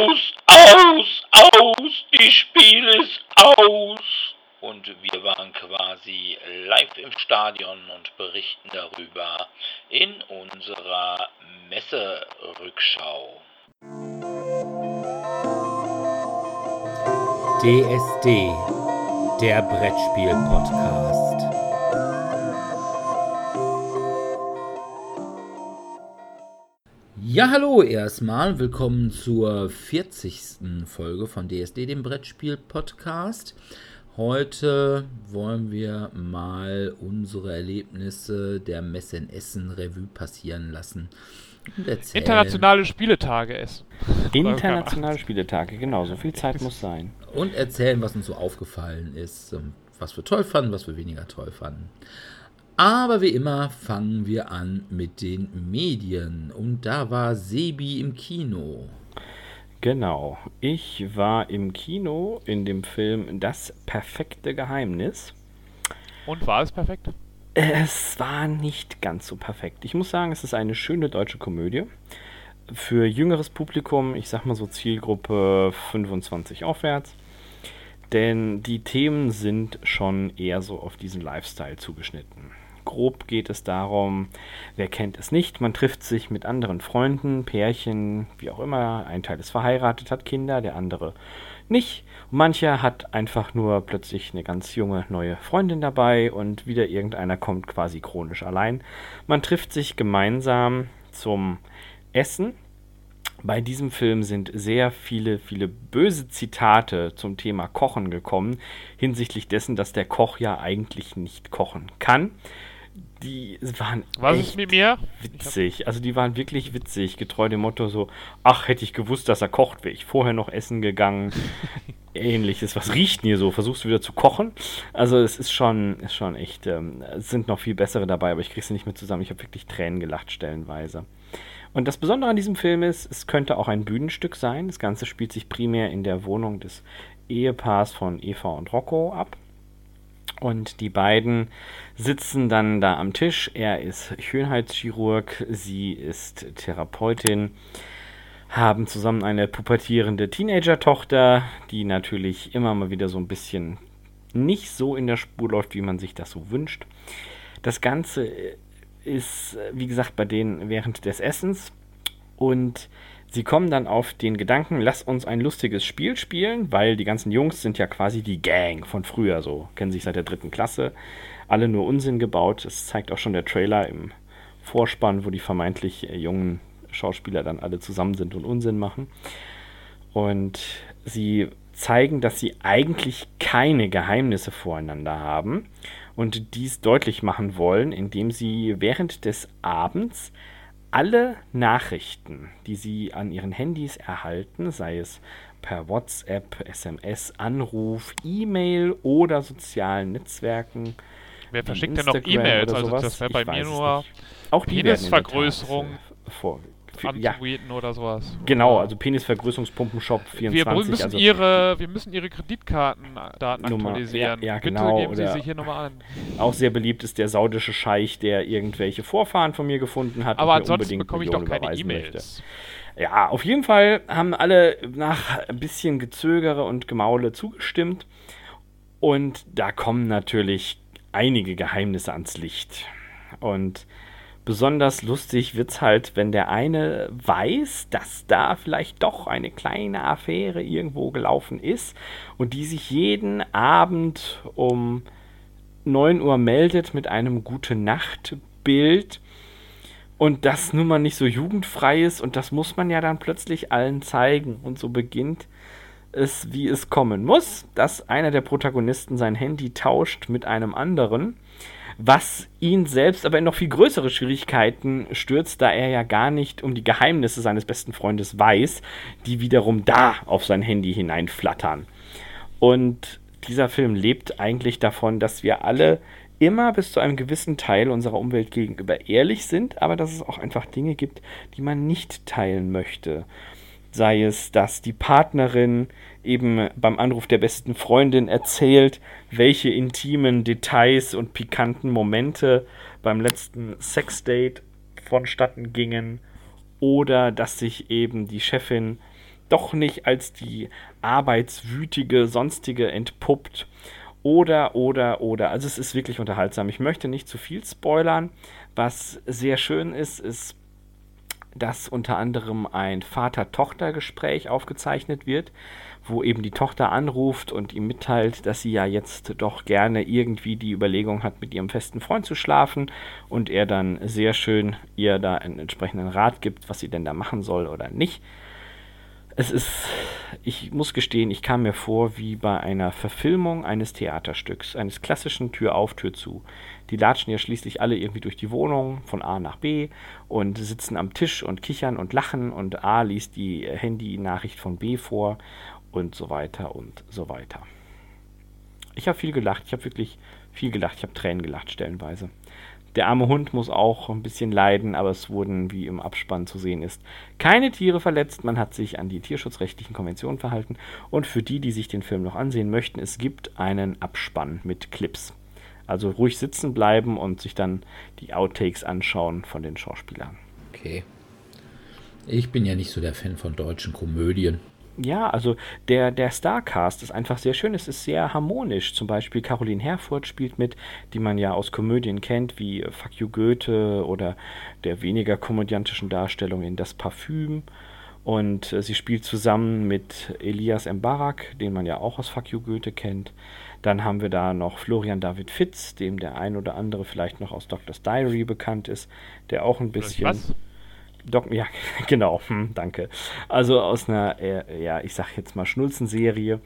Aus, aus, aus, die Spiel ist aus. Und wir waren quasi live im Stadion und berichten darüber in unserer Messerückschau. DSD, der Brettspiel-Podcast. Ja, hallo erstmal. Willkommen zur 40. Folge von DSD, dem Brettspiel-Podcast. Heute wollen wir mal unsere Erlebnisse der Messe in Essen Revue passieren lassen. Internationale Spieletage es. Internationale Spieletage, genau, so viel Zeit muss sein. Und erzählen, was uns so aufgefallen ist, was wir toll fanden, was wir weniger toll fanden. Aber wie immer fangen wir an mit den Medien. Und da war Sebi im Kino. Genau. Ich war im Kino in dem Film Das perfekte Geheimnis. Und war es perfekt? Es war nicht ganz so perfekt. Ich muss sagen, es ist eine schöne deutsche Komödie. Für jüngeres Publikum, ich sag mal so Zielgruppe 25 aufwärts. Denn die Themen sind schon eher so auf diesen Lifestyle zugeschnitten. Grob geht es darum, wer kennt es nicht, man trifft sich mit anderen Freunden, Pärchen, wie auch immer. Ein Teil ist verheiratet, hat Kinder, der andere nicht. Und mancher hat einfach nur plötzlich eine ganz junge neue Freundin dabei und wieder irgendeiner kommt quasi chronisch allein. Man trifft sich gemeinsam zum Essen. Bei diesem Film sind sehr viele, viele böse Zitate zum Thema Kochen gekommen, hinsichtlich dessen, dass der Koch ja eigentlich nicht kochen kann die waren Was ist mit mir? witzig. Also die waren wirklich witzig, getreu dem Motto so, ach, hätte ich gewusst, dass er kocht, wäre ich vorher noch essen gegangen. Ähnliches. Was riecht denn hier so? Versuchst du wieder zu kochen? Also es ist schon, ist schon echt, ähm, es sind noch viel bessere dabei, aber ich kriege sie nicht mehr zusammen. Ich habe wirklich Tränen gelacht stellenweise. Und das Besondere an diesem Film ist, es könnte auch ein Bühnenstück sein. Das Ganze spielt sich primär in der Wohnung des Ehepaars von Eva und Rocco ab. Und die beiden sitzen dann da am Tisch. Er ist Schönheitschirurg, sie ist Therapeutin, haben zusammen eine pubertierende Teenager-Tochter, die natürlich immer mal wieder so ein bisschen nicht so in der Spur läuft, wie man sich das so wünscht. Das Ganze ist, wie gesagt, bei denen während des Essens und Sie kommen dann auf den Gedanken, lass uns ein lustiges Spiel spielen, weil die ganzen Jungs sind ja quasi die Gang von früher, so kennen sich seit der dritten Klasse. Alle nur Unsinn gebaut. Das zeigt auch schon der Trailer im Vorspann, wo die vermeintlich äh, jungen Schauspieler dann alle zusammen sind und Unsinn machen. Und sie zeigen, dass sie eigentlich keine Geheimnisse voreinander haben und dies deutlich machen wollen, indem sie während des Abends alle Nachrichten, die Sie an Ihren Handys erhalten, sei es per WhatsApp, SMS, Anruf, E-Mail oder sozialen Netzwerken. Wer verschickt denn noch E-Mails? Also das wäre bei mir nur auch Penisvergrößerung vor, anzutweeten ja. oder sowas. Genau, also Penisvergrößerungspumpenshop 24. Wir müssen, also ihre, wir müssen ihre Kreditkartendaten aktualisieren. Ja, ja genau. Bitte geben Sie sich hier nochmal an. Auch sehr beliebt ist der saudische Scheich, der irgendwelche Vorfahren von mir gefunden hat. Aber ansonsten bekomme ich doch keine E-Mails. Ja, auf jeden Fall haben alle nach ein bisschen Gezögere und Gemaule zugestimmt. Und da kommen natürlich einige Geheimnisse ans Licht. Und Besonders lustig wird es halt, wenn der eine weiß, dass da vielleicht doch eine kleine Affäre irgendwo gelaufen ist und die sich jeden Abend um 9 Uhr meldet mit einem Gute Nacht Bild und das nun mal nicht so jugendfrei ist und das muss man ja dann plötzlich allen zeigen. Und so beginnt es, wie es kommen muss, dass einer der Protagonisten sein Handy tauscht mit einem anderen was ihn selbst aber in noch viel größere Schwierigkeiten stürzt, da er ja gar nicht um die Geheimnisse seines besten Freundes weiß, die wiederum da auf sein Handy hineinflattern. Und dieser Film lebt eigentlich davon, dass wir alle immer bis zu einem gewissen Teil unserer Umwelt gegenüber ehrlich sind, aber dass es auch einfach Dinge gibt, die man nicht teilen möchte. Sei es, dass die Partnerin eben beim Anruf der besten Freundin erzählt, welche intimen Details und pikanten Momente beim letzten Sexdate vonstatten gingen oder dass sich eben die Chefin doch nicht als die arbeitswütige sonstige entpuppt. Oder, oder, oder. Also es ist wirklich unterhaltsam. Ich möchte nicht zu viel spoilern. Was sehr schön ist, ist, dass unter anderem ein Vater-Tochter-Gespräch aufgezeichnet wird, wo eben die Tochter anruft und ihm mitteilt, dass sie ja jetzt doch gerne irgendwie die Überlegung hat, mit ihrem festen Freund zu schlafen und er dann sehr schön ihr da einen entsprechenden Rat gibt, was sie denn da machen soll oder nicht es ist, ich muss gestehen, ich kam mir vor wie bei einer Verfilmung eines Theaterstücks, eines klassischen Tür auf, Tür zu. Die latschen ja schließlich alle irgendwie durch die Wohnung von A nach B und sitzen am Tisch und kichern und lachen und A liest die Handy-Nachricht von B vor und so weiter und so weiter. Ich habe viel gelacht, ich habe wirklich viel gelacht, ich habe Tränen gelacht stellenweise. Der arme Hund muss auch ein bisschen leiden, aber es wurden, wie im Abspann zu sehen ist, keine Tiere verletzt. Man hat sich an die tierschutzrechtlichen Konventionen verhalten. Und für die, die sich den Film noch ansehen möchten, es gibt einen Abspann mit Clips. Also ruhig sitzen bleiben und sich dann die Outtakes anschauen von den Schauspielern. Okay. Ich bin ja nicht so der Fan von deutschen Komödien. Ja, also der, der Starcast ist einfach sehr schön. Es ist sehr harmonisch. Zum Beispiel Caroline Herfurth spielt mit, die man ja aus Komödien kennt, wie Fuck You Goethe oder der weniger komödiantischen Darstellung in Das Parfüm. Und äh, sie spielt zusammen mit Elias Mbarak, den man ja auch aus Fuck You Goethe kennt. Dann haben wir da noch Florian David Fitz, dem der ein oder andere vielleicht noch aus Doctor's Diary bekannt ist, der auch ein bisschen. Was? Doc, ja, genau, hm, danke. Also aus einer, äh, ja, ich sag jetzt mal Schnulzenserie.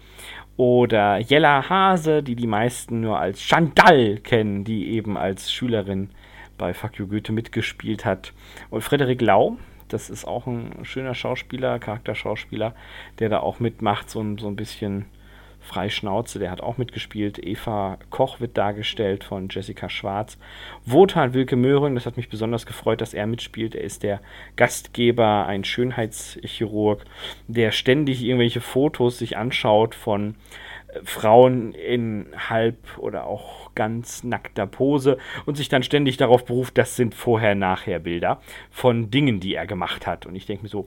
Oder Jella Hase, die die meisten nur als Chantal kennen, die eben als Schülerin bei Fuck You Goethe mitgespielt hat. Und Frederik Lau, das ist auch ein schöner Schauspieler, Charakterschauspieler, der da auch mitmacht, so, so ein bisschen Freischnauze, der hat auch mitgespielt. Eva Koch wird dargestellt von Jessica Schwarz. Wotan Wilke Möhring, das hat mich besonders gefreut, dass er mitspielt. Er ist der Gastgeber, ein Schönheitschirurg, der ständig irgendwelche Fotos sich anschaut von äh, Frauen in halb oder auch ganz nackter Pose und sich dann ständig darauf beruft, das sind Vorher-Nachher-Bilder von Dingen, die er gemacht hat. Und ich denke mir so,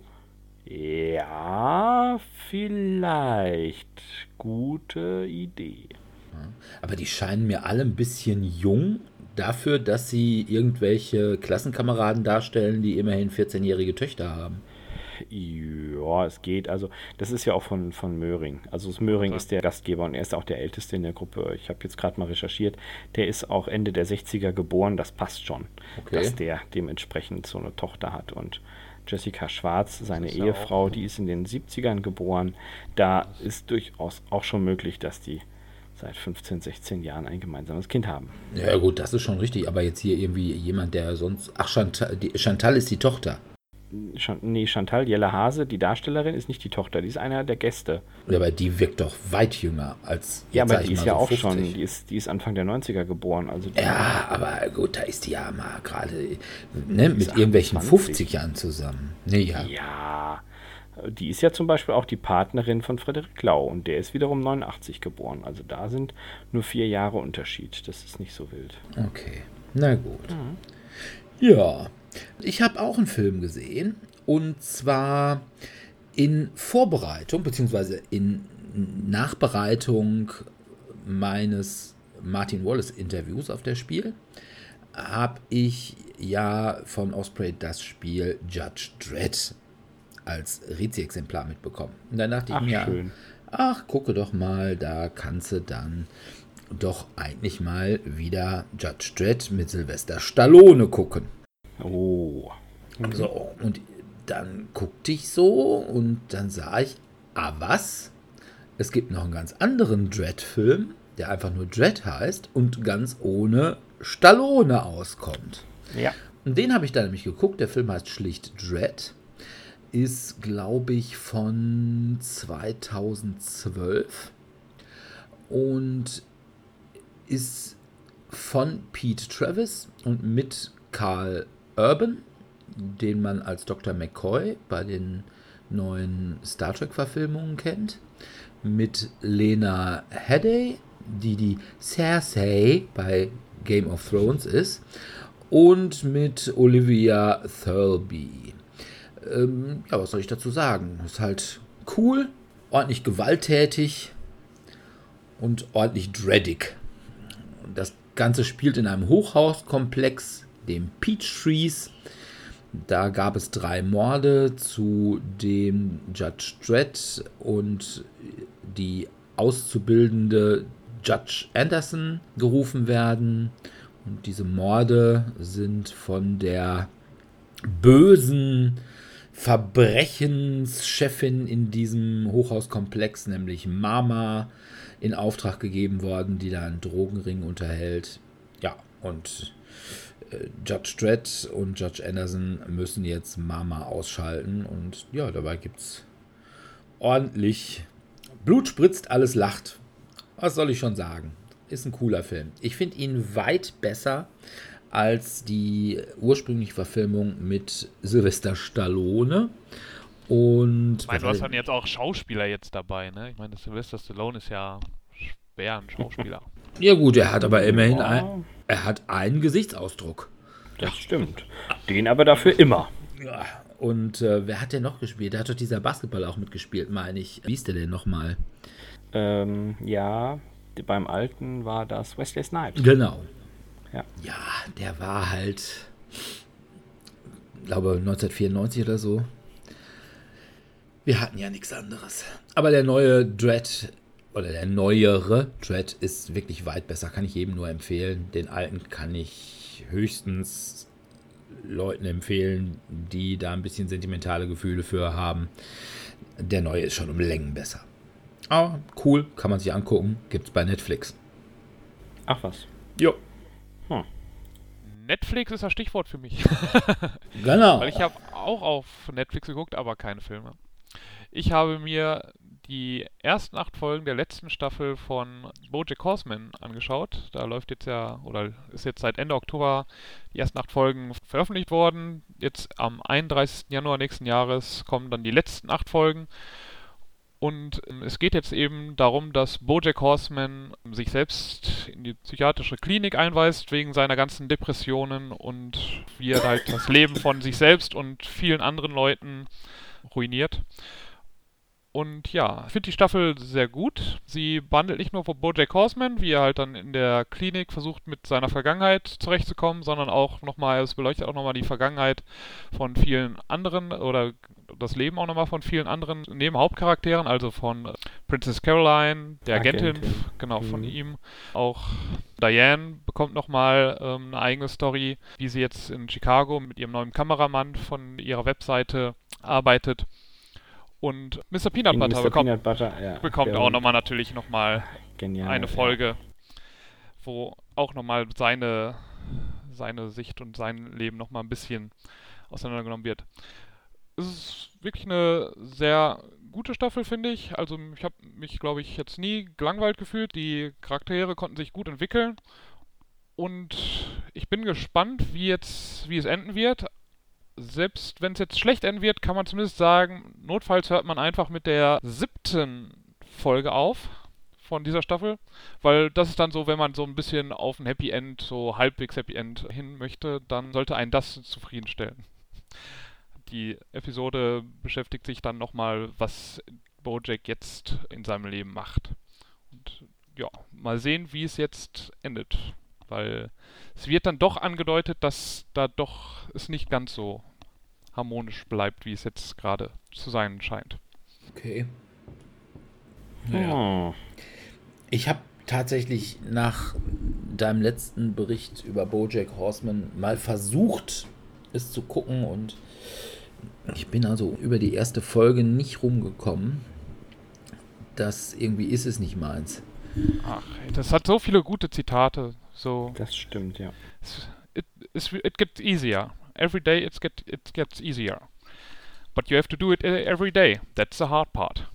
ja, vielleicht. Gute Idee. Aber die scheinen mir alle ein bisschen jung dafür, dass sie irgendwelche Klassenkameraden darstellen, die immerhin 14-jährige Töchter haben. Ja, es geht. Also, das ist ja auch von, von Möhring. Also, Möhring ja. ist der Gastgeber und er ist auch der Älteste in der Gruppe. Ich habe jetzt gerade mal recherchiert. Der ist auch Ende der 60er geboren. Das passt schon, okay. dass der dementsprechend so eine Tochter hat. Und Jessica Schwarz, seine Ehefrau, die ist in den 70ern geboren. Da ist durchaus auch schon möglich, dass die seit 15, 16 Jahren ein gemeinsames Kind haben. Ja gut, das ist schon richtig, aber jetzt hier irgendwie jemand, der sonst... Ach, Chantal, die, Chantal ist die Tochter. Nee, Chantal Jelle Hase, die Darstellerin, ist nicht die Tochter, die ist einer der Gäste. Ja, aber die wirkt doch weit jünger als. Ja, aber die ist ja so auch 50. schon, die ist, die ist Anfang der 90er geboren. Also ja, aber gut, da ist die ja mal gerade ne, mit irgendwelchen 50 Jahren zusammen. Nee, ja. Ja, die ist ja zum Beispiel auch die Partnerin von Frederik Lau und der ist wiederum 89 geboren. Also da sind nur vier Jahre Unterschied. Das ist nicht so wild. Okay, na gut. Mhm. Ja, ich habe auch einen Film gesehen und zwar in Vorbereitung bzw. in Nachbereitung meines Martin Wallace Interviews auf der Spiel habe ich ja von Osprey das Spiel Judge Dredd als Rezi-Exemplar mitbekommen. Und dann dachte ach, ich mir, schön. ach, gucke doch mal, da kannst du dann doch eigentlich mal wieder Judge Dredd mit Sylvester Stallone gucken. Oh. So, und dann guckte ich so und dann sah ich, ah was? Es gibt noch einen ganz anderen Dread-Film, der einfach nur Dread heißt und ganz ohne Stallone auskommt. Ja. Und den habe ich dann nämlich geguckt. Der Film heißt schlicht Dread. Ist, glaube ich, von 2012 und ist von Pete Travis und mit Carl Urban, den man als Dr. McCoy bei den neuen Star Trek-Verfilmungen kennt, mit Lena Headey, die die Cersei bei Game of Thrones ist, und mit Olivia Thirlby. Ähm, ja, was soll ich dazu sagen? Ist halt cool, ordentlich gewalttätig und ordentlich dreadig. Das Ganze spielt in einem Hochhauskomplex, dem Peach Trees. Da gab es drei Morde, zu dem Judge Dredd und die auszubildende Judge Anderson gerufen werden. Und diese Morde sind von der bösen Verbrechenschefin in diesem Hochhauskomplex, nämlich Mama, in Auftrag gegeben worden, die da einen Drogenring unterhält. Ja, und Judge Dredd und Judge Anderson müssen jetzt Mama ausschalten. Und ja, dabei gibt es ordentlich Blut spritzt, alles lacht. Was soll ich schon sagen? Ist ein cooler Film. Ich finde ihn weit besser als die ursprüngliche Verfilmung mit Sylvester Stallone. Und ich meine, du hast dann jetzt auch Schauspieler jetzt dabei, ne? Ich meine, Sylvester Stallone ist ja schwer ein Schauspieler. ja gut, er hat aber immerhin ein, er hat einen Gesichtsausdruck. Das stimmt. Den aber dafür immer. Ja, und äh, wer hat denn noch gespielt? Da hat doch dieser Basketball auch mitgespielt, meine ich. Wie ist der denn nochmal? Ähm, ja, beim alten war das Wesley Snipes. Genau. Ja. ja, der war halt, glaube 1994 oder so. Wir hatten ja nichts anderes. Aber der neue Dread oder der neuere Dread ist wirklich weit besser. Kann ich jedem nur empfehlen. Den alten kann ich höchstens Leuten empfehlen, die da ein bisschen sentimentale Gefühle für haben. Der neue ist schon um Längen besser. Aber cool, kann man sich angucken. Gibt's bei Netflix. Ach was. Jo. Hm. Netflix ist das Stichwort für mich. genau. Weil ich habe auch auf Netflix geguckt, aber keine Filme. Ich habe mir die ersten acht Folgen der letzten Staffel von Bojack Horseman angeschaut. Da läuft jetzt ja, oder ist jetzt seit Ende Oktober die ersten acht Folgen veröffentlicht worden. Jetzt am 31. Januar nächsten Jahres kommen dann die letzten acht Folgen. Und ähm, es geht jetzt eben darum, dass Bojack Horseman sich selbst in die psychiatrische Klinik einweist wegen seiner ganzen Depressionen und wie er halt das Leben von sich selbst und vielen anderen Leuten ruiniert. Und ja, ich finde die Staffel sehr gut. Sie behandelt nicht nur von Bojack Horseman, wie er halt dann in der Klinik versucht, mit seiner Vergangenheit zurechtzukommen, sondern auch nochmal, es beleuchtet auch nochmal die Vergangenheit von vielen anderen oder das Leben auch nochmal von vielen anderen Nebenhauptcharakteren, also von Princess Caroline, der Agentin, Agentin. genau, mhm. von ihm. Auch Diane bekommt nochmal ähm, eine eigene Story, wie sie jetzt in Chicago mit ihrem neuen Kameramann von ihrer Webseite arbeitet. Und Mr. Peanut Butter Mr. bekommt, Peanut Butter, ja, bekommt auch nochmal natürlich nochmal eine Folge, ja. wo auch nochmal seine, seine Sicht und sein Leben nochmal ein bisschen auseinandergenommen wird. Es ist wirklich eine sehr gute Staffel, finde ich. Also ich habe mich, glaube ich, jetzt nie gelangweilt gefühlt. Die Charaktere konnten sich gut entwickeln. Und ich bin gespannt, wie jetzt, wie es enden wird selbst wenn es jetzt schlecht enden wird, kann man zumindest sagen, notfalls hört man einfach mit der siebten Folge auf von dieser Staffel, weil das ist dann so, wenn man so ein bisschen auf ein Happy End, so halbwegs Happy End hin möchte, dann sollte einen das zufriedenstellen. Die Episode beschäftigt sich dann nochmal, was Bojack jetzt in seinem Leben macht. Und ja, mal sehen, wie es jetzt endet, weil es wird dann doch angedeutet, dass da doch es nicht ganz so harmonisch bleibt, wie es jetzt gerade zu sein scheint. Okay. Ja. Ich habe tatsächlich nach deinem letzten Bericht über Bojack Horseman mal versucht, es zu gucken und ich bin also über die erste Folge nicht rumgekommen. Das irgendwie ist es nicht meins. Ach, das hat so viele gute Zitate. So. Das stimmt, ja. It, it, gets easier. Every day it, get, it gets easier. But you have to do it every day. That's the hard part.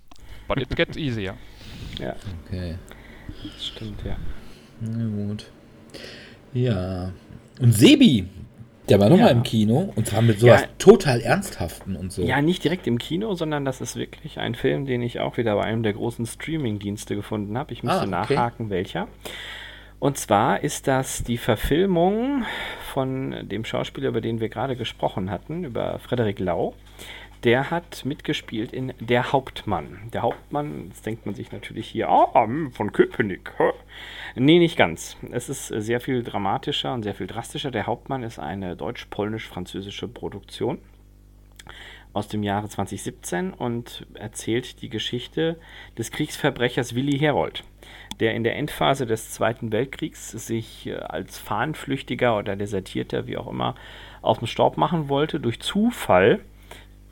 But it gets easier. Ja. Okay. Das stimmt, ja. Na gut. Ja. Und Sebi, der war nochmal ja. im Kino und zwar mit sowas ja. total Ernsthaften und so. Ja, nicht direkt im Kino, sondern das ist wirklich ein Film, den ich auch wieder bei einem der großen Streaming-Dienste gefunden habe. Ich müsste ah, okay. nachhaken, welcher. Und zwar ist das die Verfilmung von dem Schauspieler, über den wir gerade gesprochen hatten, über Frederik Lau. der hat mitgespielt in Der Hauptmann. Der Hauptmann, das denkt man sich natürlich hier, ah, von Köpenick. Nee, nicht ganz. Es ist sehr viel dramatischer und sehr viel drastischer. Der Hauptmann ist eine deutsch-polnisch-französische Produktion aus dem Jahre 2017 und erzählt die Geschichte des Kriegsverbrechers Willi Herold, der in der Endphase des Zweiten Weltkriegs sich äh, als Fahnenflüchtiger oder Desertierter, wie auch immer, aus dem Staub machen wollte, durch Zufall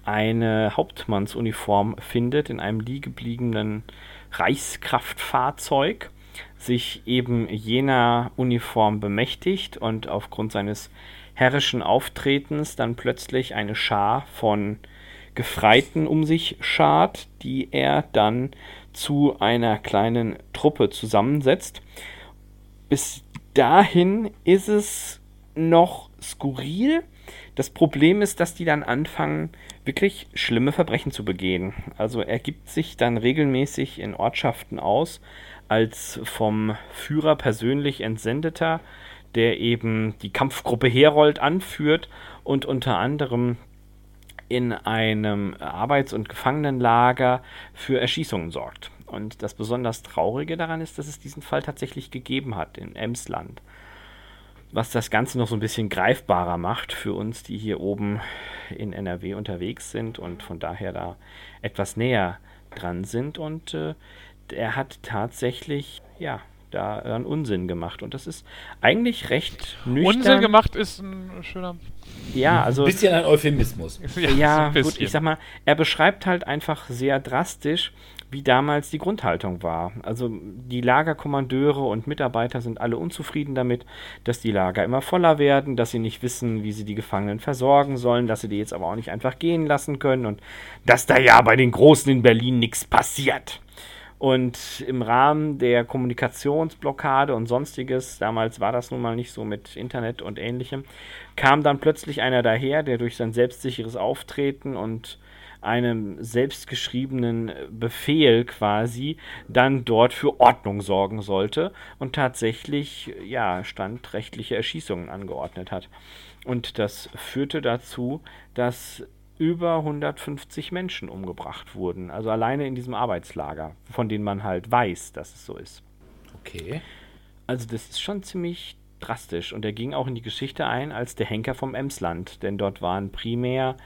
eine Hauptmannsuniform findet in einem liegebliebenen Reichskraftfahrzeug, sich eben jener Uniform bemächtigt und aufgrund seines herrischen Auftretens dann plötzlich eine Schar von Gefreiten um sich schart, die er dann zu einer kleinen Truppe zusammensetzt. Bis dahin ist es noch skurril. Das Problem ist, dass die dann anfangen, wirklich schlimme Verbrechen zu begehen. Also er gibt sich dann regelmäßig in Ortschaften aus als vom Führer persönlich entsendeter, der eben die Kampfgruppe Herold anführt und unter anderem in einem Arbeits- und Gefangenenlager für Erschießungen sorgt. Und das besonders Traurige daran ist, dass es diesen Fall tatsächlich gegeben hat in Emsland. Was das Ganze noch so ein bisschen greifbarer macht für uns, die hier oben in NRW unterwegs sind und von daher da etwas näher dran sind. Und äh, er hat tatsächlich, ja, da einen Unsinn gemacht. Und das ist eigentlich recht nüchtern. Unsinn gemacht ist ein schöner. Ja, also. Ein bisschen ein Euphemismus. Ja, ja so gut, ich sag mal, er beschreibt halt einfach sehr drastisch, wie damals die Grundhaltung war. Also die Lagerkommandeure und Mitarbeiter sind alle unzufrieden damit, dass die Lager immer voller werden, dass sie nicht wissen, wie sie die Gefangenen versorgen sollen, dass sie die jetzt aber auch nicht einfach gehen lassen können und dass da ja bei den Großen in Berlin nichts passiert. Und im Rahmen der Kommunikationsblockade und sonstiges, damals war das nun mal nicht so mit Internet und ähnlichem, kam dann plötzlich einer daher, der durch sein selbstsicheres Auftreten und einem selbstgeschriebenen Befehl quasi dann dort für Ordnung sorgen sollte und tatsächlich ja standrechtliche Erschießungen angeordnet hat. Und das führte dazu, dass über 150 Menschen umgebracht wurden. Also alleine in diesem Arbeitslager, von denen man halt weiß, dass es so ist. Okay. Also das ist schon ziemlich drastisch. Und er ging auch in die Geschichte ein als der Henker vom Emsland. Denn dort waren primär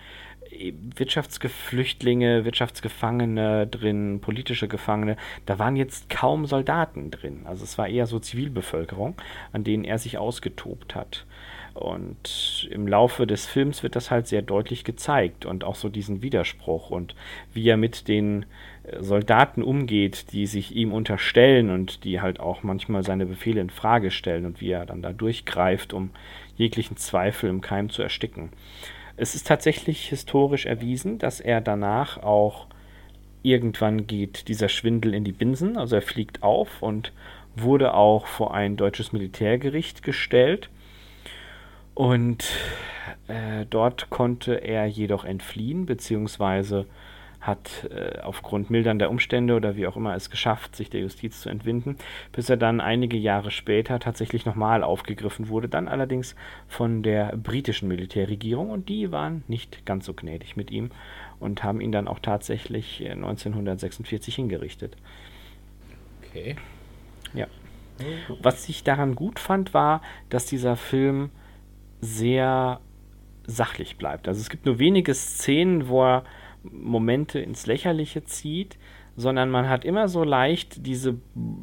äh, Wirtschaftsgeflüchtlinge, Wirtschaftsgefangene drin, politische Gefangene. Da waren jetzt kaum Soldaten drin. Also es war eher so Zivilbevölkerung, an denen er sich ausgetobt hat. Und im Laufe des Films wird das halt sehr deutlich gezeigt und auch so diesen Widerspruch und wie er mit den äh, Soldaten umgeht, die sich ihm unterstellen und die halt auch manchmal seine Befehle in Frage stellen und wie er dann da durchgreift, um jeglichen Zweifel im Keim zu ersticken. Es ist tatsächlich historisch erwiesen, dass er danach auch irgendwann geht dieser Schwindel in die Binsen, also er fliegt auf und wurde auch vor ein deutsches Militärgericht gestellt und äh, dort konnte er jedoch entfliehen, beziehungsweise hat äh, aufgrund mildernder Umstände oder wie auch immer es geschafft, sich der Justiz zu entwinden, bis er dann einige Jahre später tatsächlich nochmal aufgegriffen wurde, dann allerdings von der britischen Militärregierung und die waren nicht ganz so gnädig mit ihm und haben ihn dann auch tatsächlich 1946 hingerichtet. Okay. Ja. Was ich daran gut fand, war, dass dieser Film sehr sachlich bleibt. Also es gibt nur wenige Szenen, wo er Momente ins Lächerliche zieht, sondern man hat immer so leicht diese,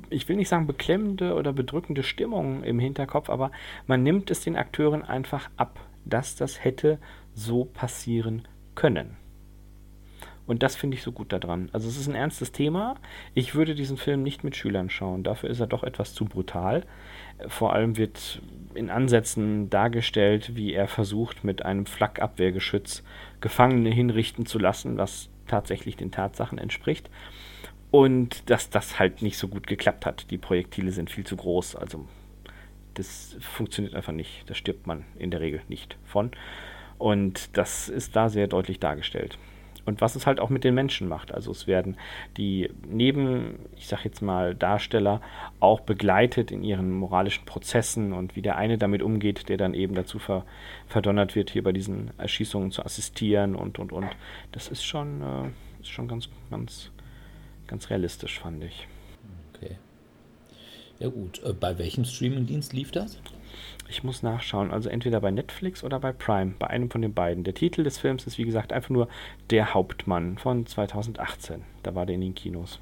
ich will nicht sagen beklemmende oder bedrückende Stimmung im Hinterkopf, aber man nimmt es den Akteuren einfach ab, dass das hätte so passieren können. Und das finde ich so gut daran. Also es ist ein ernstes Thema. Ich würde diesen Film nicht mit Schülern schauen. Dafür ist er doch etwas zu brutal. Vor allem wird in Ansätzen dargestellt, wie er versucht, mit einem Flakabwehrgeschütz Gefangene hinrichten zu lassen, was tatsächlich den Tatsachen entspricht. Und dass das halt nicht so gut geklappt hat. Die Projektile sind viel zu groß. Also das funktioniert einfach nicht. Da stirbt man in der Regel nicht von. Und das ist da sehr deutlich dargestellt. Und was es halt auch mit den Menschen macht. Also es werden die neben, ich sag jetzt mal, Darsteller auch begleitet in ihren moralischen Prozessen und wie der eine damit umgeht, der dann eben dazu ver verdonnert wird, hier bei diesen Erschießungen zu assistieren und und und. Das ist schon, äh, ist schon ganz, ganz, ganz realistisch, fand ich. Okay. Ja gut, äh, bei welchem Streamingdienst lief das? Ich muss nachschauen. Also entweder bei Netflix oder bei Prime. Bei einem von den beiden. Der Titel des Films ist, wie gesagt, einfach nur Der Hauptmann von 2018. Da war der in den Kinos.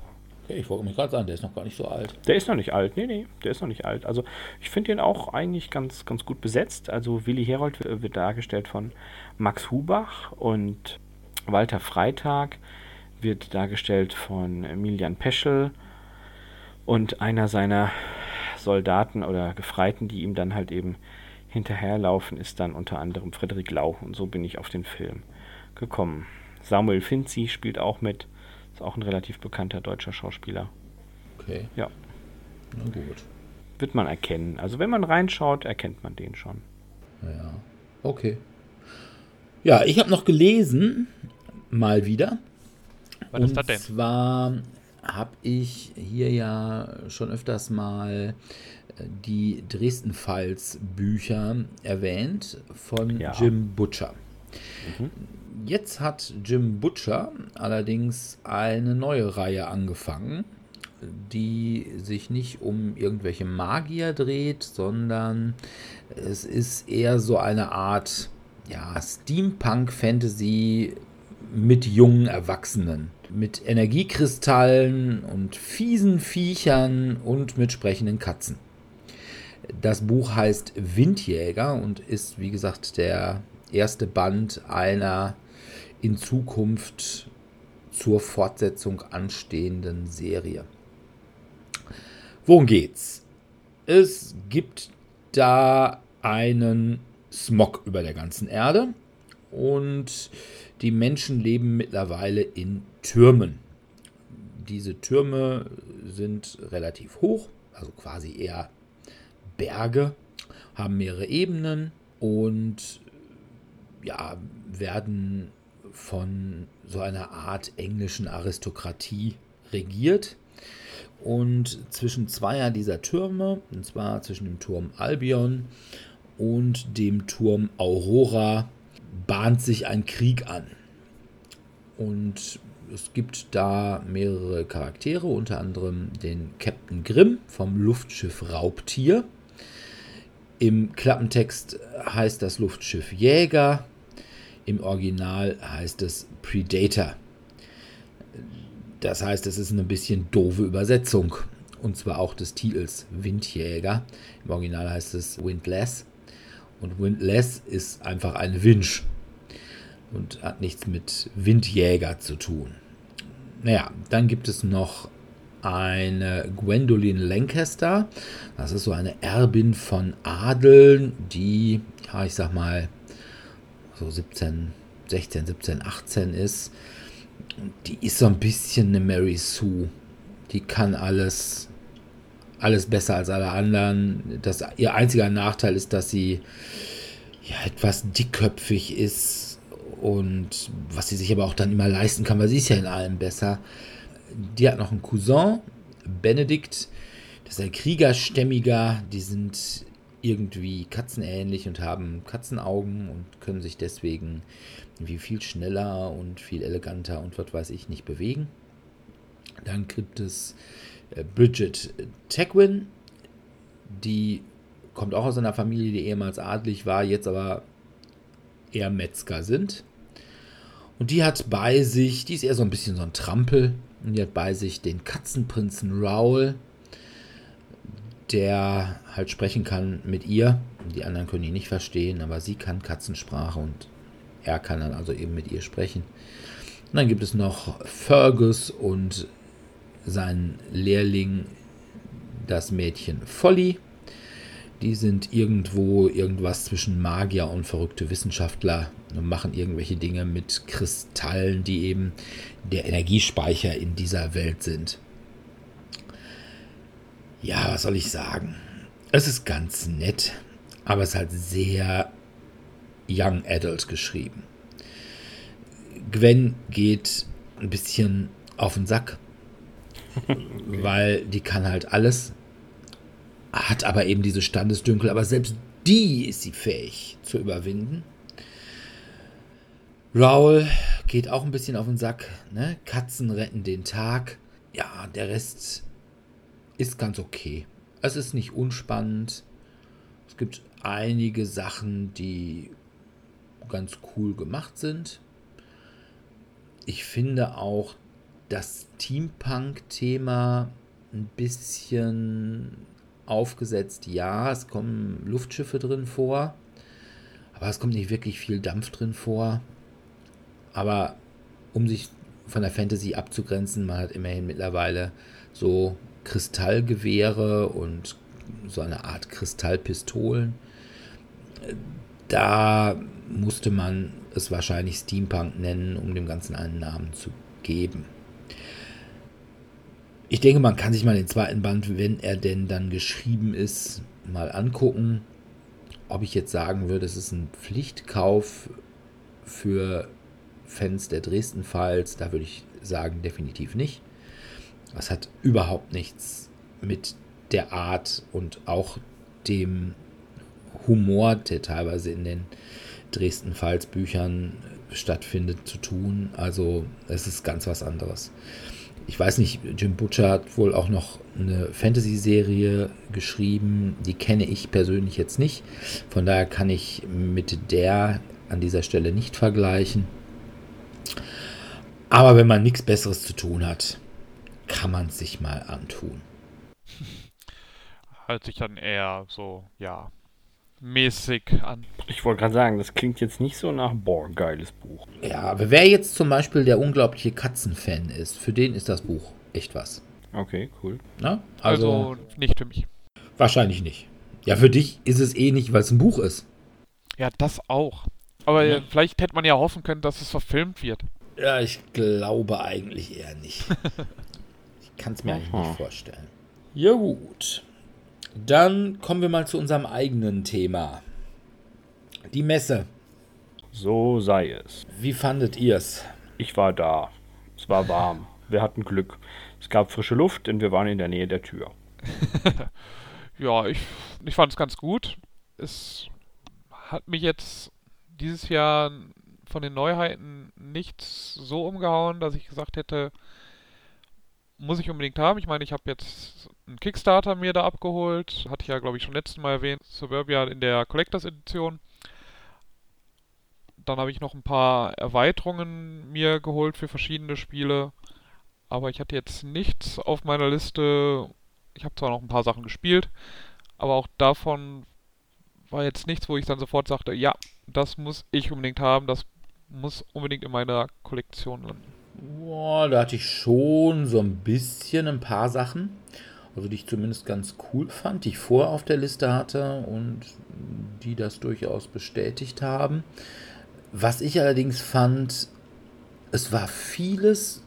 Ich wollte mir gerade sagen, der ist noch gar nicht so alt. Der ist noch nicht alt. Nee, nee, der ist noch nicht alt. Also ich finde ihn auch eigentlich ganz, ganz gut besetzt. Also Willi Herold wird dargestellt von Max Hubach und Walter Freitag wird dargestellt von Emilian Peschel und einer seiner Soldaten oder Gefreiten, die ihm dann halt eben hinterherlaufen, ist dann unter anderem Frederik Lau. Und so bin ich auf den Film gekommen. Samuel Finzi spielt auch mit. Ist auch ein relativ bekannter deutscher Schauspieler. Okay. Ja. Na gut. Wird man erkennen. Also wenn man reinschaut, erkennt man den schon. Ja. Okay. Ja, ich habe noch gelesen, mal wieder. Was ist das denn? Und zwar habe ich hier ja schon öfters mal äh, die Dresden Files Bücher erwähnt von Ja. Jim Butcher. Mhm. Jetzt hat Jim Butcher allerdings eine neue Reihe angefangen, die sich nicht um irgendwelche Magier dreht, sondern es ist eher so eine Art ja, Steampunk-Fantasy mit jungen Erwachsenen. Mit Energiekristallen und fiesen Viechern und mit sprechenden Katzen. Das Buch heißt Windjäger und ist, wie gesagt, der erste Band einer in Zukunft zur Fortsetzung anstehenden Serie. Worum geht's? Es gibt da einen Smog über der ganzen Erde und die Menschen leben mittlerweile in Türmen. Diese Türme sind relativ hoch, also quasi eher Berge, haben mehrere Ebenen und ja, werden von so einer Art englischen Aristokratie regiert. Und zwischen zweier dieser Türme, und zwar zwischen dem Turm Albion und dem Turm Aurora, bahnt sich ein Krieg an. Und es gibt da mehrere Charaktere, unter anderem den Captain Grimm vom Luftschiff Raubtier. Im Klappentext heißt das Luftschiff Jäger, im Original heißt es Predator. Das heißt, es ist eine bisschen doofe Übersetzung. Und zwar auch des Titels Windjäger. Im Original heißt es Windless. Und Windless ist einfach ein Winch. Und hat nichts mit Windjäger zu tun. Naja, dann gibt es noch eine Gwendolyn Lancaster. Das ist so eine Erbin von Adeln, die, ja, ich sag mal, so 17, 16, 17, 18 ist. Die ist so ein bisschen eine Mary Sue. Die kann alles, alles besser als alle anderen. Das, ihr einziger Nachteil ist, dass sie ja, etwas dickköpfig ist und was sie sich aber auch dann immer leisten kann, weil sie ist ja in allem besser. Die hat noch einen Cousin, Benedikt. Das ist ein Kriegerstämmiger. Die sind irgendwie katzenähnlich und haben Katzenaugen und können sich deswegen irgendwie viel schneller und viel eleganter und was weiß ich nicht bewegen. Dann gibt es Bridget Tegwin, die kommt auch aus einer Familie, die ehemals adlig war, jetzt aber eher Metzger sind. Und die hat bei sich, die ist eher so ein bisschen so ein Trampel, und die hat bei sich den Katzenprinzen Raoul, der halt sprechen kann mit ihr. Die anderen können ihn nicht verstehen, aber sie kann Katzensprache und er kann dann also eben mit ihr sprechen. Und dann gibt es noch Fergus und seinen Lehrling, das Mädchen Folly. Die sind irgendwo irgendwas zwischen Magier und verrückte Wissenschaftler und machen irgendwelche Dinge mit Kristallen, die eben der Energiespeicher in dieser Welt sind. Ja, was soll ich sagen? Es ist ganz nett, aber es ist halt sehr Young Adult geschrieben. Gwen geht ein bisschen auf den Sack, weil die kann halt alles, hat aber eben diese Standesdünkel, aber selbst die ist sie fähig zu überwinden. Raul geht auch ein bisschen auf den Sack. Ne? Katzen retten den Tag. Ja, der Rest ist ganz okay. Es ist nicht unspannend. Es gibt einige Sachen, die ganz cool gemacht sind. Ich finde auch das Steampunk-Thema ein bisschen aufgesetzt. Ja, es kommen Luftschiffe drin vor, aber es kommt nicht wirklich viel Dampf drin vor. Aber um sich von der Fantasy abzugrenzen, man hat immerhin mittlerweile so Kristallgewehre und so eine Art Kristallpistolen. Da musste man es wahrscheinlich Steampunk nennen, um dem Ganzen einen Namen zu geben. Ich denke, man kann sich mal den zweiten Band, wenn er denn dann geschrieben ist, mal angucken. Ob ich jetzt sagen würde, es ist ein Pflichtkauf für Fans der Dresden-Files, da würde ich sagen, definitiv nicht. Das hat überhaupt nichts mit der Art und auch dem Humor, der teilweise in den Dresden-Files-Büchern stattfindet, zu tun. Also es ist ganz was anderes. Ich weiß nicht, Jim Butcher hat wohl auch noch eine Fantasy-Serie geschrieben, die kenne ich persönlich jetzt nicht. Von daher kann ich mit der an dieser Stelle nicht vergleichen. Aber wenn man nichts Besseres zu tun hat, kann man es sich mal antun. Hört sich dann eher so, ja, mäßig an. Ich wollte gerade sagen, das klingt jetzt nicht so nach, boah, geiles Buch. Ja, aber wer jetzt zum Beispiel der unglaubliche Katzenfan ist, für den ist das Buch echt was. Okay, cool. Na? Also, Also, nicht für mich. wahrscheinlich nicht. Ja, für dich ist es eh nicht, weil es ein Buch ist. Ja, das auch. Aber Ja. vielleicht hätte man ja hoffen können, dass es verfilmt wird. Ja, ich glaube eigentlich eher nicht. ich kann es mir eigentlich nicht vorstellen. Ja gut. Dann kommen wir mal zu unserem eigenen Thema. Die Messe. So sei es. Wie fandet ihr es? Ich war da. Es war warm. Wir hatten Glück. Es gab frische Luft, denn wir waren in der Nähe der Tür. Ja, ich, ich fand es ganz gut. Es hat mich jetzt dieses Jahr von den Neuheiten nichts so umgehauen, dass ich gesagt hätte, muss ich unbedingt haben. Ich meine, ich habe jetzt einen Kickstarter mir da abgeholt. Hatte ich ja, glaube ich, schon letztes Mal erwähnt. Suburbia in der Collectors Edition. Dann habe ich noch ein paar Erweiterungen mir geholt für verschiedene Spiele. Aber ich hatte jetzt nichts auf meiner Liste. Ich habe zwar noch ein paar Sachen gespielt, aber auch davon war jetzt nichts, wo ich dann sofort sagte, ja, das muss ich unbedingt haben, das muss unbedingt in meiner Kollektion landen. Boah, da hatte ich schon so ein bisschen ein paar Sachen, also die ich zumindest ganz cool fand, die ich vorher auf der Liste hatte und die das durchaus bestätigt haben. Was ich allerdings fand, es war vieles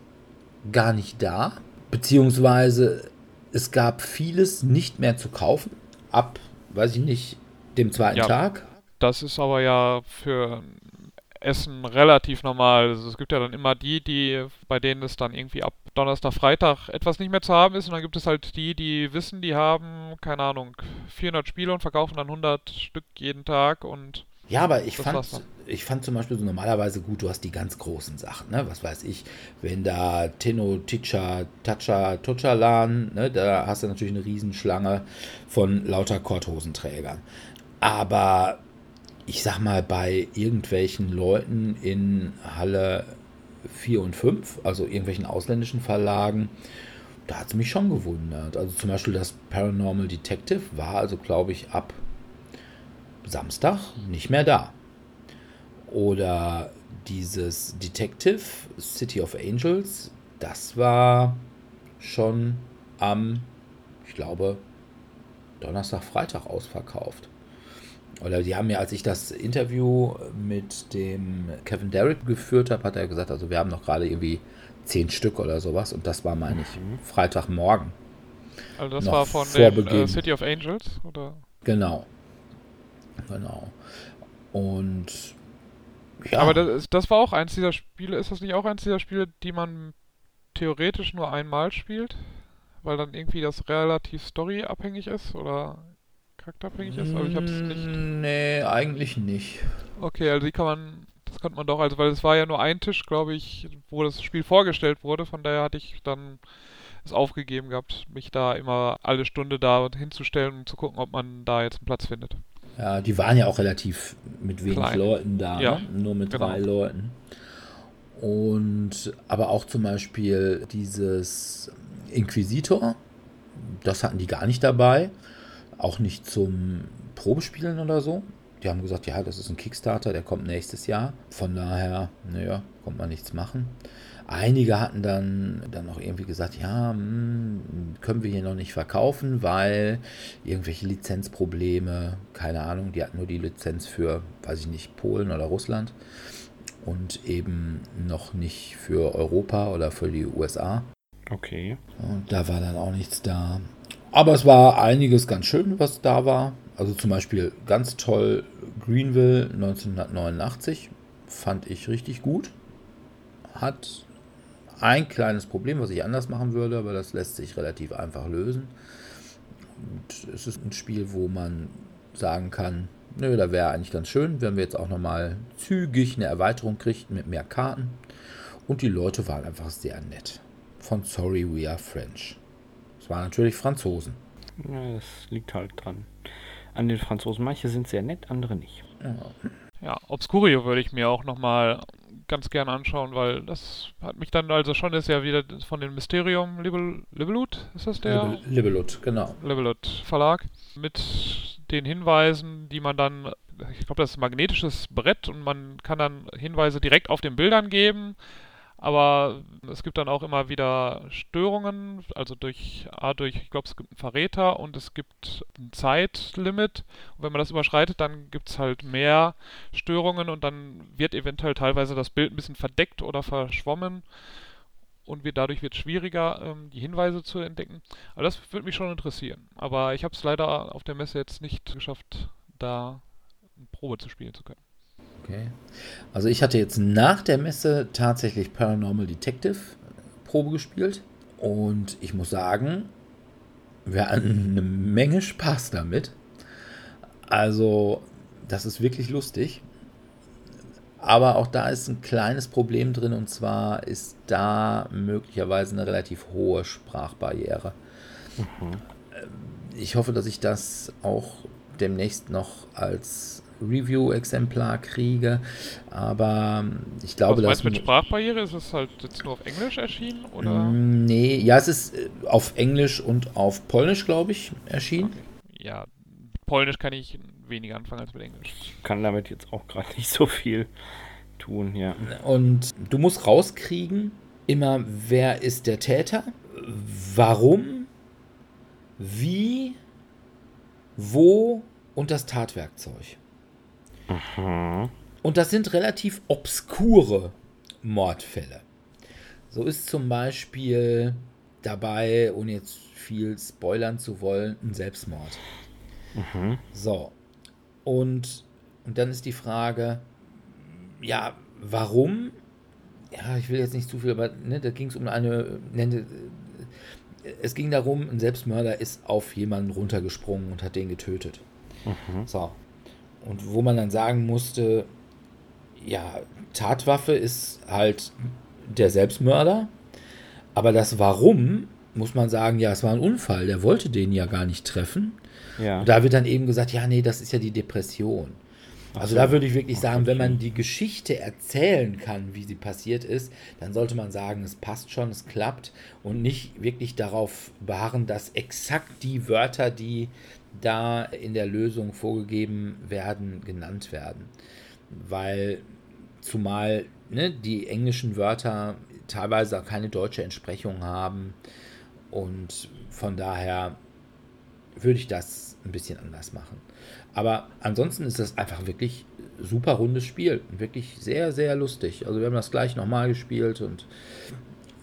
gar nicht da, beziehungsweise es gab vieles nicht mehr zu kaufen, ab, weiß ich nicht, dem zweiten Ja. Tag. Das ist aber ja für Essen relativ normal. Also es gibt ja dann immer die, die, bei denen es dann irgendwie ab Donnerstag, Freitag etwas nicht mehr zu haben ist. Und dann gibt es halt die, die wissen, die haben, keine Ahnung, 400 Spiele und verkaufen dann 100 Stück jeden Tag. Und Ja, aber ich Das fand, ich fand zum Beispiel so normalerweise gut, du hast die ganz großen Sachen, ne? Was weiß ich, wenn da Tenno, Ticha, Tacha, Tuchalan, ne? Da hast du natürlich eine Riesenschlange von lauter Korthosenträgern. Aber ich sag mal, bei irgendwelchen Leuten in Halle 4 und 5, also irgendwelchen ausländischen Verlagen, da hat es mich schon gewundert. Also zum Beispiel das Paranormal Detective war also, glaube ich, ab Samstag nicht mehr da. Oder dieses Detective City of Angels, das war schon am, ich glaube, Donnerstag, Freitag ausverkauft. Oder die haben mir, als ich das Interview mit dem Kevin Derrick geführt habe, hat er gesagt, also wir haben noch gerade irgendwie zehn Stück oder sowas und das war, meine ich, Freitagmorgen. also das Noch war von dem äh. City of Angels, oder? Genau. Genau. Und Ja, Aber das, ist- das war auch eins dieser Spiele, ist das nicht auch eins dieser Spiele, die man theoretisch nur einmal spielt? Weil dann irgendwie das relativ storyabhängig ist oder charakterabhängig ist? Aber ich hab's nicht. Mm, Nee, eigentlich nicht. Okay, also die kann man, das konnte man doch, also weil es war ja nur ein Tisch, glaube ich, wo das Spiel vorgestellt wurde, von daher hatte ich dann es aufgegeben gehabt, mich da immer alle Stunde da hinzustellen und zu gucken, ob man da jetzt einen Platz findet. Ja, die waren ja auch relativ mit wenig Klein. Leuten da, Ja, ne? nur mit genau. drei Leuten. Und aber auch zum Beispiel dieses Inquisitor, das hatten die gar nicht dabei, auch nicht zum Probespielen oder so. Die haben gesagt, ja, das ist ein Kickstarter, der kommt nächstes Jahr. Von daher, naja, kommt man nichts machen. Einige hatten dann, dann auch irgendwie gesagt, ja, hm, können wir hier noch nicht verkaufen, weil irgendwelche Lizenzprobleme, keine Ahnung, die hatten nur die Lizenz für, weiß ich nicht, Polen oder Russland und eben noch nicht für Europa oder für die USA. Okay. Und da war dann auch nichts da. Aber es war einiges ganz schön, was da war. Also zum Beispiel ganz toll Greenville 1989. Fand ich richtig gut. Hat ein kleines Problem, was ich anders machen würde, aber das lässt sich relativ einfach lösen. Und es ist ein Spiel, wo man sagen kann, nö, da wäre eigentlich ganz schön, wenn wir jetzt auch nochmal zügig eine Erweiterung kriegten mit mehr Karten. Und die Leute waren einfach sehr nett. Von Sorry We Are French. Es waren natürlich Franzosen. Ja, das liegt halt dran. An den Franzosen. Manche sind sehr nett, andere nicht. Ja. Ja, Obscurio würde ich mir auch nochmal ganz gern anschauen, weil das hat mich dann, also schon ist ja wieder von dem Mysterium Libel, Libelut, ist das der? Libel- Libelut, genau. Levelot Verlag mit den Hinweisen, die man dann, ich glaube, das ist ein magnetisches Brett und man kann dann Hinweise direkt auf den Bildern geben, aber es gibt dann auch immer wieder Störungen, also durch, A, durch, ich glaube, es gibt einen Verräter und es gibt ein Zeitlimit und wenn man das überschreitet, dann gibt es halt mehr Störungen und dann wird eventuell teilweise das Bild ein bisschen verdeckt oder verschwommen und wird, dadurch wird es schwieriger, ähm, die Hinweise zu entdecken. Aber das würde mich schon interessieren. Aber ich habe es leider auf der Messe jetzt nicht geschafft, da eine Probe zu spielen zu können. Okay. Also ich hatte jetzt nach der Messe tatsächlich Paranormal Detective Probe gespielt. Und ich muss sagen, wir hatten eine Menge Spaß damit. Also, das ist wirklich lustig. Aber auch da ist ein kleines Problem drin und zwar ist da möglicherweise eine relativ hohe Sprachbarriere. Ich hoffe, dass ich das auch demnächst noch als Review-Exemplar kriege, aber ich glaube, Was meinst dass du mit Sprachbarriere? Ist es halt jetzt nur auf Englisch erschienen? Oder? Mm, Nee, ja, es ist äh, auf Englisch und auf Polnisch, glaube ich, erschienen. Okay. Ja, Polnisch kann ich weniger anfangen als mit Englisch. Kann damit jetzt auch gerade nicht so viel tun, ja. Und du musst rauskriegen, immer, wer ist der Täter, warum, wie, wo und das Tatwerkzeug. Hm. Und das sind relativ obskure Mordfälle. So ist zum Beispiel dabei, ohne jetzt viel spoilern zu wollen, ein Selbstmord. Mhm. So. Und, und dann ist die Frage, ja, warum? Ja, ich will jetzt nicht zu viel, aber ne, da ging es um eine, ne, es ging darum, ein Selbstmörder ist auf jemanden runtergesprungen und hat den getötet. Mhm. So. Und wo man dann sagen musste, ja, Tatwaffe ist halt der Selbstmörder, aber das Warum, muss man sagen, ja, es war ein Unfall, der wollte den ja gar nicht treffen. Ja. Und da wird dann eben gesagt, ja, nee, das ist ja die Depression. Also so. da würde ich wirklich sagen, wenn man die Geschichte erzählen kann, wie sie passiert ist, dann sollte man sagen, es passt schon, es klappt und nicht wirklich darauf beharren, dass exakt die Wörter, die da in der Lösung vorgegeben werden, genannt werden. Weil zumal ne, die englischen Wörter teilweise auch keine deutsche Entsprechung haben und von daher würde ich das ein bisschen anders machen. Aber ansonsten ist das einfach wirklich super rundes Spiel. Wirklich sehr, sehr lustig. Also wir haben das gleich nochmal gespielt und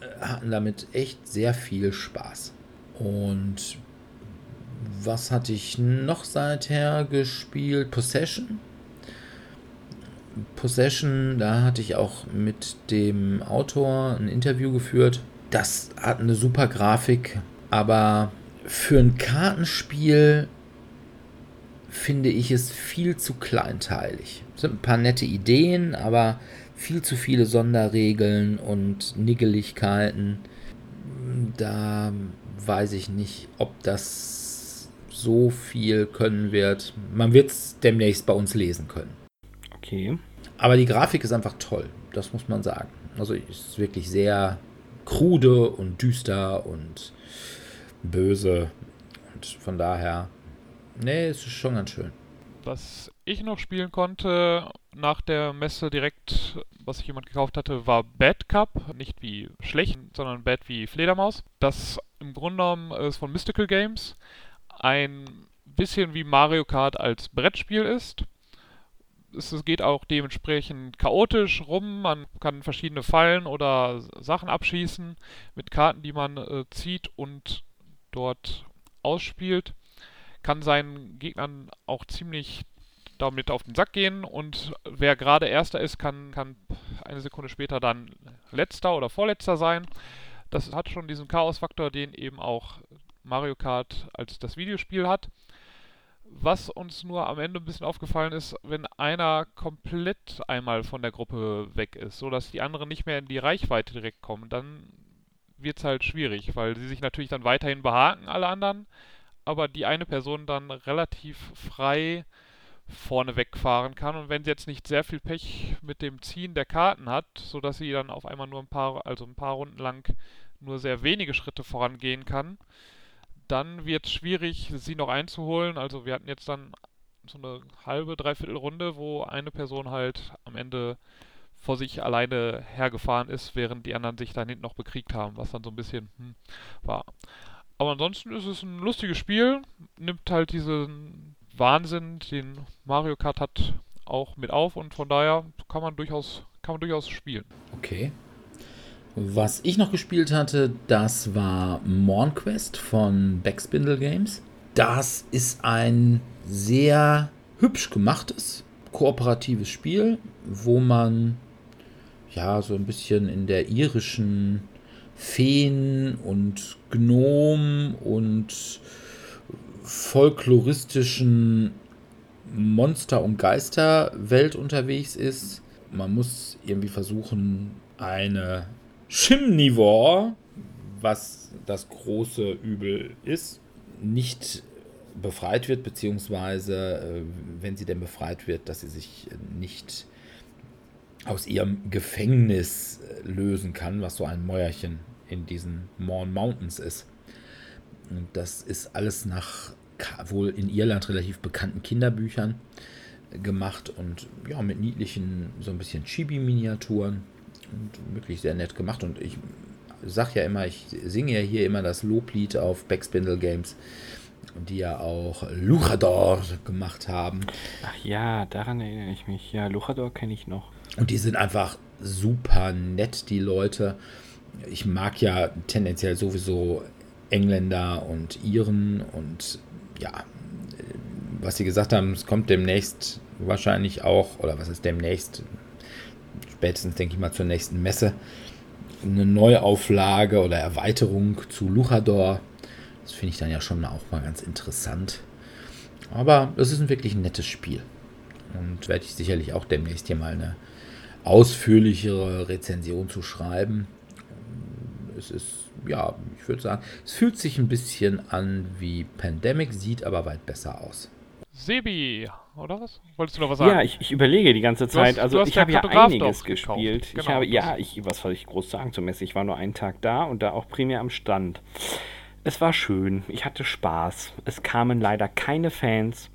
äh, hatten damit echt sehr viel Spaß. Und was hatte ich noch seither gespielt? Possession. Possession, da hatte ich auch mit dem Autor ein Interview geführt. Das hat eine super Grafik, aber für ein Kartenspiel finde ich es viel zu kleinteilig. Es sind ein paar nette Ideen, aber viel zu viele Sonderregeln und Niggeligkeiten. Da weiß ich nicht, ob das so viel können wird. Man wird es demnächst bei uns lesen können. Okay. Aber die Grafik ist einfach toll, das muss man sagen. Also ist wirklich sehr krude und düster und böse. Und von daher, nee, es ist schon ganz schön. Was ich noch spielen konnte nach der Messe direkt, was sich jemand gekauft hatte, war Bad Cup. Nicht wie schlecht, sondern Bad wie Fledermaus. Das im Grunde genommen ist von Mystical Games. Ein bisschen wie Mario Kart als Brettspiel ist. Es geht auch dementsprechend chaotisch rum. Man kann verschiedene Fallen oder Sachen abschießen mit Karten, die man äh, zieht und dort ausspielt. Kann seinen Gegnern auch ziemlich damit auf den Sack gehen und wer gerade Erster ist, kann, kann eine Sekunde später dann Letzter oder Vorletzter sein. Das hat schon diesen Chaos-Faktor, den eben auch Mario Kart als das Videospiel hat. Was uns nur am Ende ein bisschen aufgefallen ist, wenn einer komplett einmal von der Gruppe weg ist, sodass die anderen nicht mehr in die Reichweite direkt kommen, dann wird es halt schwierig, weil sie sich natürlich dann weiterhin behaken, alle anderen, aber die eine Person dann relativ frei vorne wegfahren kann. Und wenn sie jetzt nicht sehr viel Pech mit dem Ziehen der Karten hat, sodass sie dann auf einmal nur ein paar, also ein paar Runden lang nur sehr wenige Schritte vorangehen kann, dann wird es schwierig, sie noch einzuholen. Also wir hatten jetzt dann so eine halbe, dreiviertel Runde, wo eine Person halt am Ende vor sich alleine hergefahren ist, während die anderen sich dann hinten noch bekriegt haben, was dann so ein bisschen hm, war. Aber ansonsten ist es ein lustiges Spiel, nimmt halt diesen Wahnsinn, den Mario Kart hat, auch mit auf und von daher kann man durchaus, kann man durchaus spielen. Okay. Was ich noch gespielt hatte, das war Morn Quest von Backspindle Games. Das ist ein sehr hübsch gemachtes, kooperatives Spiel, wo man ja so ein bisschen in der irischen Feen und Gnom und folkloristischen Monster- und Geisterwelt unterwegs ist. Man muss irgendwie versuchen, eine Chimnivore, was das große Übel ist, nicht befreit wird, beziehungsweise äh, wenn sie denn befreit wird, dass sie sich nicht aus ihrem Gefängnis äh, lösen kann, was so ein Mäuerchen in diesen Morn Mountains ist. Und das ist alles nach wohl in Irland relativ bekannten Kinderbüchern gemacht und ja, mit niedlichen, so ein bisschen Chibi-Miniaturen und wirklich sehr nett gemacht. Und ich sag ja immer, ich singe ja hier immer das Loblied auf Backspindle Games, die ja auch Luchador gemacht haben. Ach ja, daran erinnere ich mich. Ja, Luchador kenne ich noch. Und die sind einfach super nett, die Leute. Ich mag ja tendenziell sowieso Engländer und Iren und ja, was sie gesagt haben, es kommt demnächst wahrscheinlich auch, oder was ist demnächst, spätestens denke ich mal zur nächsten Messe, eine Neuauflage oder Erweiterung zu Luchador. Das finde ich dann ja schon auch mal ganz interessant. Aber es ist ein wirklich nettes Spiel. Und werde ich sicherlich auch demnächst hier mal eine ausführlichere Rezension zu schreiben. Es ist ja, ich würde sagen, es fühlt sich ein bisschen an wie Pandemic, sieht aber weit besser aus. Sebi, oder was? Wolltest du noch was sagen? Ja, ich, ich überlege die ganze Zeit. Hast, also ich habe ja einiges gespielt. Genau, ich habe, ja, ich, was soll ich groß sagen zur Messe? Ich war nur einen Tag da und da auch primär am Stand. Es war schön, ich hatte Spaß. Es kamen leider keine Fans.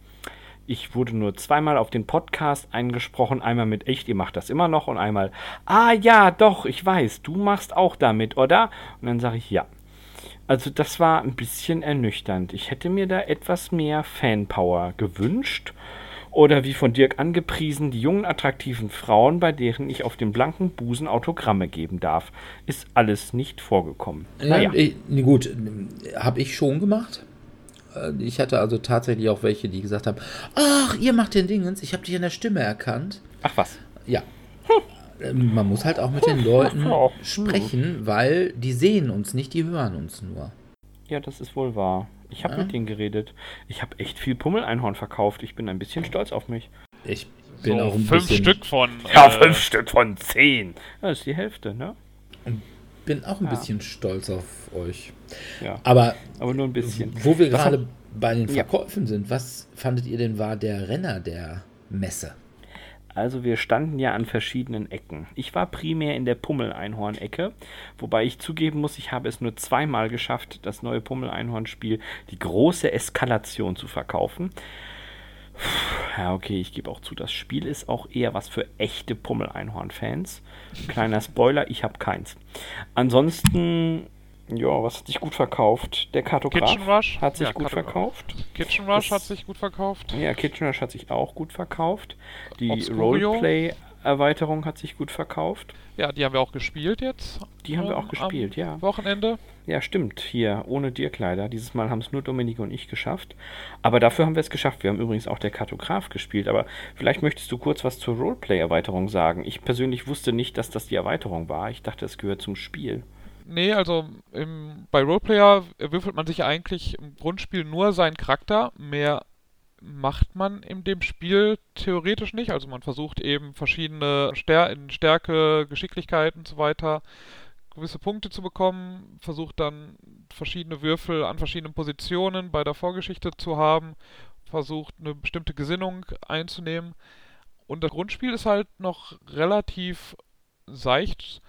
Ich wurde nur zweimal auf den Podcast eingesprochen, einmal mit echt, ihr macht das immer noch und einmal, ah ja, doch, ich weiß, du machst auch damit, oder? Und dann sage ich ja. Also das war ein bisschen ernüchternd. Ich hätte mir da etwas mehr Fanpower gewünscht. Oder wie von Dirk angepriesen, die jungen attraktiven Frauen, bei deren ich auf dem blanken Busen Autogramme geben darf. Ist alles nicht vorgekommen. Ja, naja. ich, gut, habe ich schon gemacht. Äh, ich hatte also tatsächlich auch welche, die gesagt haben, ach, ihr macht den Dingens, ich habe dich in der Stimme erkannt. Ach was. Ja. Ähm, Man muss halt auch mit den Leuten sprechen, weil die sehen uns nicht, die hören uns nur. Ja, das ist wohl wahr. Ich habe Ja. mit denen geredet. Ich habe echt viel Pummeleinhorn verkauft. Ich bin ein bisschen stolz auf mich. Ich bin so auch ein fünf bisschen, Stück von. Ja, äh, fünf Stück von zehn. Das ist die Hälfte, ne? Bin auch ein Ja. bisschen stolz auf euch. Ja, Aber aber nur ein bisschen. wo wir gerade bei den Ja. Verkäufen sind, was fandet ihr denn war der Renner der Messe? Also wir standen ja an verschiedenen Ecken. Ich war primär in der Pummel-Einhorn-Ecke, wobei ich zugeben muss, ich habe es nur zweimal geschafft, das neue Pummel-Einhorn-Spiel, die große Eskalation zu verkaufen. Ja, okay, ich gebe auch zu, das Spiel ist auch eher was für echte Pummel-Einhorn-Fans. Kleiner Spoiler, ich habe keins. Ansonsten, ja, was hat sich gut verkauft? Der Kartograf Kitchen Rush? hat sich Ja, gut Kartograf. verkauft. Kitchen Rush Das- hat sich gut verkauft. Ja, Kitchen Rush hat sich auch gut verkauft. Die Obscurio. Roleplay-Erweiterung hat sich gut verkauft. Ja, die haben wir auch gespielt jetzt. Die haben wir auch gespielt, ja. Wochenende. Ja, stimmt. Hier, ohne Dirk leider. Dieses Mal haben es nur Dominik und ich geschafft. Aber dafür haben wir es geschafft. Wir haben übrigens auch der Kartograf gespielt. Aber vielleicht möchtest du kurz was zur Roleplay-Erweiterung sagen. Ich persönlich wusste nicht, dass das die Erweiterung war. Ich dachte, es gehört zum Spiel. Nee, also im, bei Roleplayer würfelt man sich eigentlich im Grundspiel nur seinen Charakter. Mehr macht man in dem Spiel theoretisch nicht. Also man versucht eben verschiedene Stär Stärke, Geschicklichkeit und so weiter gewisse Punkte zu bekommen, versucht dann verschiedene Würfel an verschiedenen Positionen bei der Vorgeschichte zu haben, versucht eine bestimmte Gesinnung einzunehmen. Und das Grundspiel ist halt noch relativ seicht.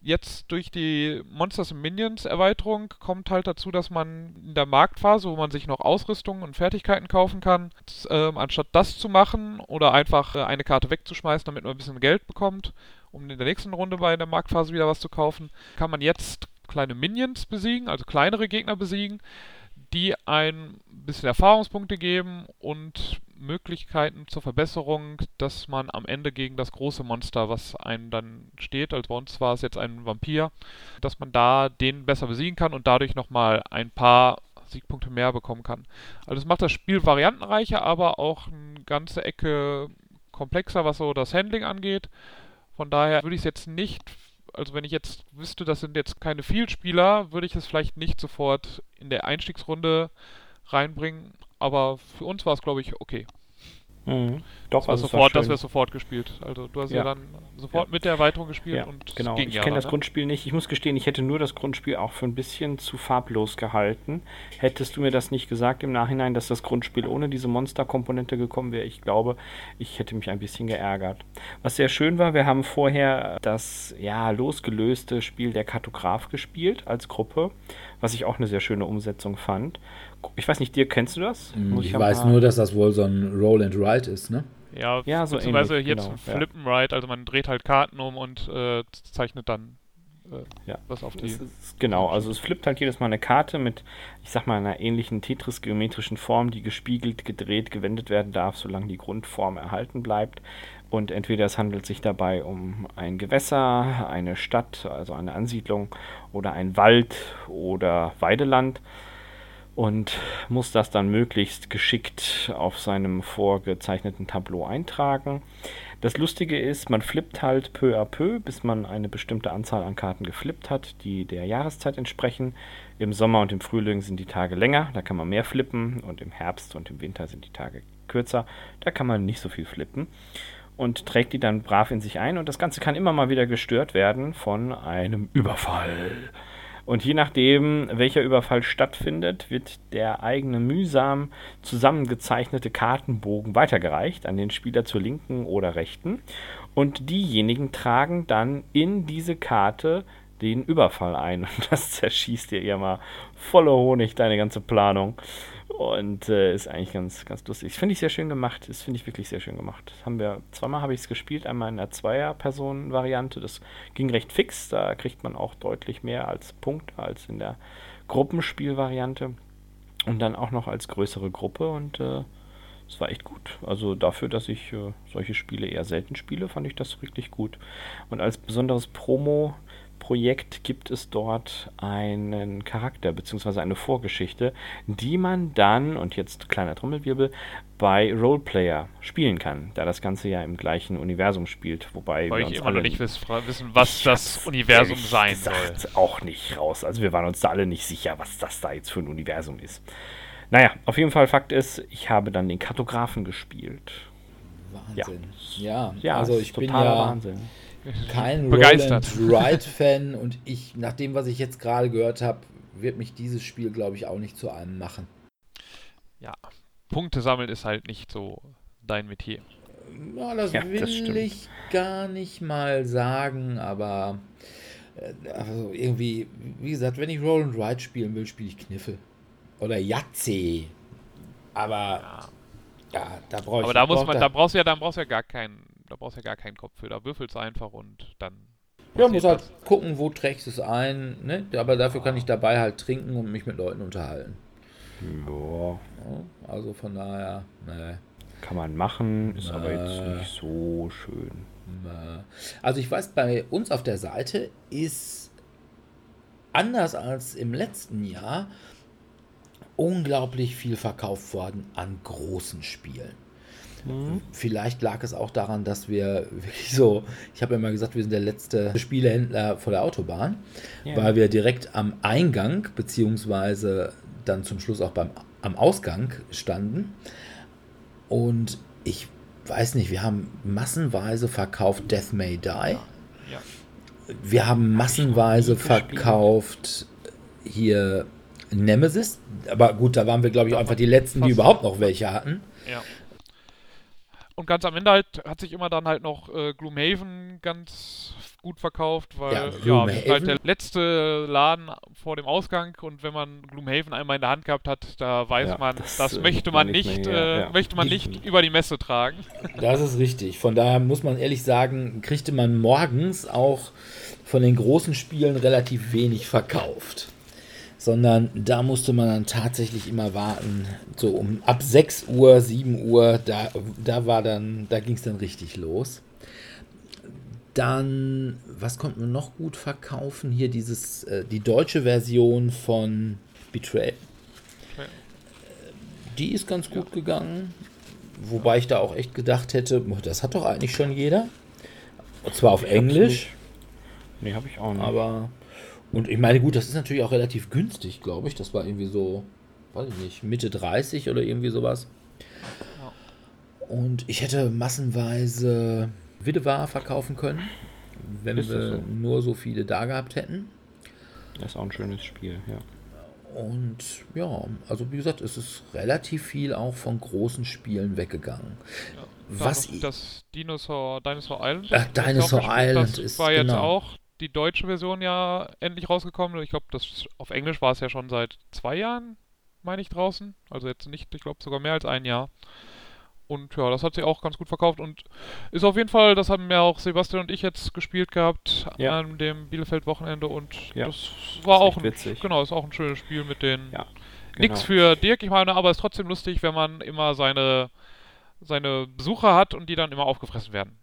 Jetzt durch die Monsters Minions Erweiterung kommt halt dazu, dass man in der Marktphase, wo man sich noch Ausrüstung und Fertigkeiten kaufen kann, ähm, anstatt das zu machen oder einfach äh, eine Karte wegzuschmeißen, damit man ein bisschen Geld bekommt, um in der nächsten Runde bei der Marktphase wieder was zu kaufen, kann man jetzt kleine Minions besiegen, also kleinere Gegner besiegen, die ein bisschen Erfahrungspunkte geben und Möglichkeiten zur Verbesserung, dass man am Ende gegen das große Monster, was einen dann steht, also bei uns war es jetzt ein Vampir, dass man da den besser besiegen kann und dadurch nochmal ein paar Siegpunkte mehr bekommen kann. Also es macht das Spiel variantenreicher, aber auch eine ganze Ecke komplexer, was so das Handling angeht. Von daher würde ich es jetzt nicht, also wenn ich jetzt wüsste, das sind jetzt keine Vielspieler, würde ich es vielleicht nicht sofort in der Einstiegsrunde reinbringen. Aber für uns war es, glaube ich, okay. Mhm. Doch, Das also sofort, schön. wir sofort gespielt. Also du hast ja, Ja. dann sofort Ja. mit der Erweiterung gespielt Ja, und genau. Ich kenne das ne? Grundspiel nicht. Ich muss gestehen, ich hätte nur das Grundspiel auch für ein bisschen zu farblos gehalten. Hättest du mir das nicht gesagt im Nachhinein, dass das Grundspiel ohne diese Monsterkomponente gekommen wäre, ich glaube, ich hätte mich ein bisschen geärgert. Was sehr schön war, wir haben vorher das ja losgelöste Spiel der Kartograf gespielt als Gruppe, was ich auch eine sehr schöne Umsetzung fand. Ich weiß nicht, dir kennst du das? Muss Ich ja weiß nur, dass das wohl so ein Roll and Write ist, ne? Ja, Ja, so beziehungsweise ähnlich, jetzt genau, ja. Flip and Ride, also man dreht halt Karten um und äh, zeichnet dann äh, Ja. was auf die. Es ist, genau, also es flippt halt jedes Mal eine Karte mit, ich sag mal, einer ähnlichen Tetris-geometrischen Form, die gespiegelt, gedreht, gewendet werden darf, solange die Grundform erhalten bleibt. Und entweder es handelt sich dabei um ein Gewässer, eine Stadt, also eine Ansiedlung oder ein Wald oder Weideland und muss das dann möglichst geschickt auf seinem vorgezeichneten Tableau eintragen. Das Lustige ist, man flippt halt peu à peu, bis man eine bestimmte Anzahl an Karten geflippt hat, die der Jahreszeit entsprechen. Im Sommer und im Frühling sind die Tage länger, da kann man mehr flippen und im Herbst und im Winter sind die Tage kürzer, da kann man nicht so viel flippen und trägt die dann brav in sich ein und das Ganze kann immer mal wieder gestört werden von einem Überfall. Und je nachdem, welcher Überfall stattfindet, wird der eigene mühsam zusammengezeichnete Kartenbogen weitergereicht an den Spieler zur linken oder rechten. Und diejenigen tragen dann in diese Karte den Überfall ein. Und das zerschießt dir eher mal voller Honig deine ganze Planung. Und äh, ist eigentlich ganz, ganz lustig. Das finde ich sehr schön gemacht. Das finde ich wirklich sehr schön gemacht. Das haben wir, zweimal habe ich es gespielt, einmal in einer Zweier-Personen-Variante. Das ging recht fix. Da kriegt man auch deutlich mehr als Punkt als in der Gruppenspielvariante. Und dann auch noch als größere Gruppe. Und äh, es war echt gut. Also dafür, dass ich äh, solche Spiele eher selten spiele, fand ich das wirklich gut. Und als besonderes Promo Projekt gibt es dort einen Charakter bzw. eine Vorgeschichte, die man dann, und jetzt kleiner Trommelwirbel, bei Roleplayer spielen kann, da das Ganze ja im gleichen Universum spielt. Wobei Weil wir ich uns immer alle noch nicht wiss, wissen, was Ich das Universum sein gesagt soll. auch nicht raus. Also wir waren uns da alle nicht sicher, was das da jetzt für ein Universum ist. Naja, auf jeden Fall Fakt ist, ich habe dann den Kartografen gespielt. Wahnsinn. Ja, Ja, also ist ich bin totaler ja Wahnsinn. Kein Begeistert. Roland Wright-Fan und ich, nach dem, was ich jetzt gerade gehört habe, wird mich dieses Spiel, glaube ich, auch nicht zu einem machen. Ja, Punkte sammeln ist halt nicht so dein Metier. Ja, das Ja, das will stimmt. ich gar nicht mal sagen, aber äh, also irgendwie, wie gesagt, wenn ich Roll and Ride spielen will, spiele ich Kniffel. Oder Yahtzee. Aber Ja. ja, da brauche ich Aber da muss man, da brauchst du ja, da brauchst du ja gar keinen, da brauchst du ja gar keinen Kopf für. Da würfelst du einfach und dann. Ja, muss halt das. gucken, wo trägst du es ein, ne? Aber dafür kann ich dabei halt trinken und mich mit Leuten unterhalten. Ja, Ja, also von daher, ne. kann man machen, ist aber jetzt Äh. nicht so schön. Äh, Also ich weiß, bei uns auf der Seite ist anders als im letzten Jahr unglaublich viel verkauft worden an großen Spielen. Vielleicht lag es auch daran, dass wir wirklich so, ich habe ja mal gesagt, wir sind der letzte Spielehändler vor der Autobahn, Ja. weil wir direkt am Eingang beziehungsweise dann zum Schluss auch beim am Ausgang standen. Und ich weiß nicht, wir haben massenweise verkauft Death May Die. Ja. Wir haben massenweise verkauft hier Nemesis. Aber gut, da waren wir, glaube ich, Da einfach die letzten, die überhaupt noch welche hatten. Ja. Und ganz am Ende halt hat sich immer dann halt noch äh, Gloomhaven ganz gut verkauft, weil Ja, ja, wir sind Gloomhaven. halt der letzte Laden vor dem Ausgang und wenn man Gloomhaven einmal in der Hand gehabt hat, da weiß Ja, man, das, das, äh, möchte man nicht mehr äh, ja. möchte man Ich- nicht über die Messe tragen. Das ist richtig. Von daher muss man ehrlich sagen, kriegte man morgens auch von den großen Spielen relativ wenig verkauft. Sondern da musste man dann tatsächlich immer warten. So um ab 6 Uhr, 7 Uhr, da, da war dann, da ging es dann richtig los. Dann, was konnten wir noch gut verkaufen? Hier dieses, äh, die deutsche Version von Betrayal. Die ist ganz gut gegangen. Wobei ich da auch echt gedacht hätte, das hat doch eigentlich schon jeder. Und zwar auf Ich hab's Englisch, nicht. Nee, habe ich auch nicht. aber. Und ich meine, gut, das ist natürlich auch relativ günstig, glaube ich. Das war irgendwie so, weiß ich nicht, Mitte 30 oder irgendwie sowas. Und ich hätte massenweise Widewar verkaufen können, wenn Ist wir so? nur so viele da gehabt hätten. Das ist auch ein schönes Spiel, ja. Und ja, also wie gesagt, es ist relativ viel auch von großen Spielen weggegangen. Was i- noch das Dinosaur, Dinosaur Island. Ach, Dinosaur. Island das ist- war jetzt genau. auch die deutsche Version ja endlich rausgekommen. Ich glaube, das auf Englisch war es ja schon seit zwei Jahren, meine ich, draußen. Also jetzt nicht, ich glaube sogar mehr als ein Jahr. Und ja, das hat sich auch ganz gut verkauft und ist auf jeden Fall, das haben ja auch Sebastian und ich jetzt gespielt gehabt Ja. an dem Bielefeld-Wochenende und Ja. das war Ist auch ein, witzig. genau, ist auch ein schönes Spiel mit den Ja, Nix genau. für Dirk, ich meine, aber es ist trotzdem lustig, wenn man immer seine, seine Besucher hat und die dann immer aufgefressen werden.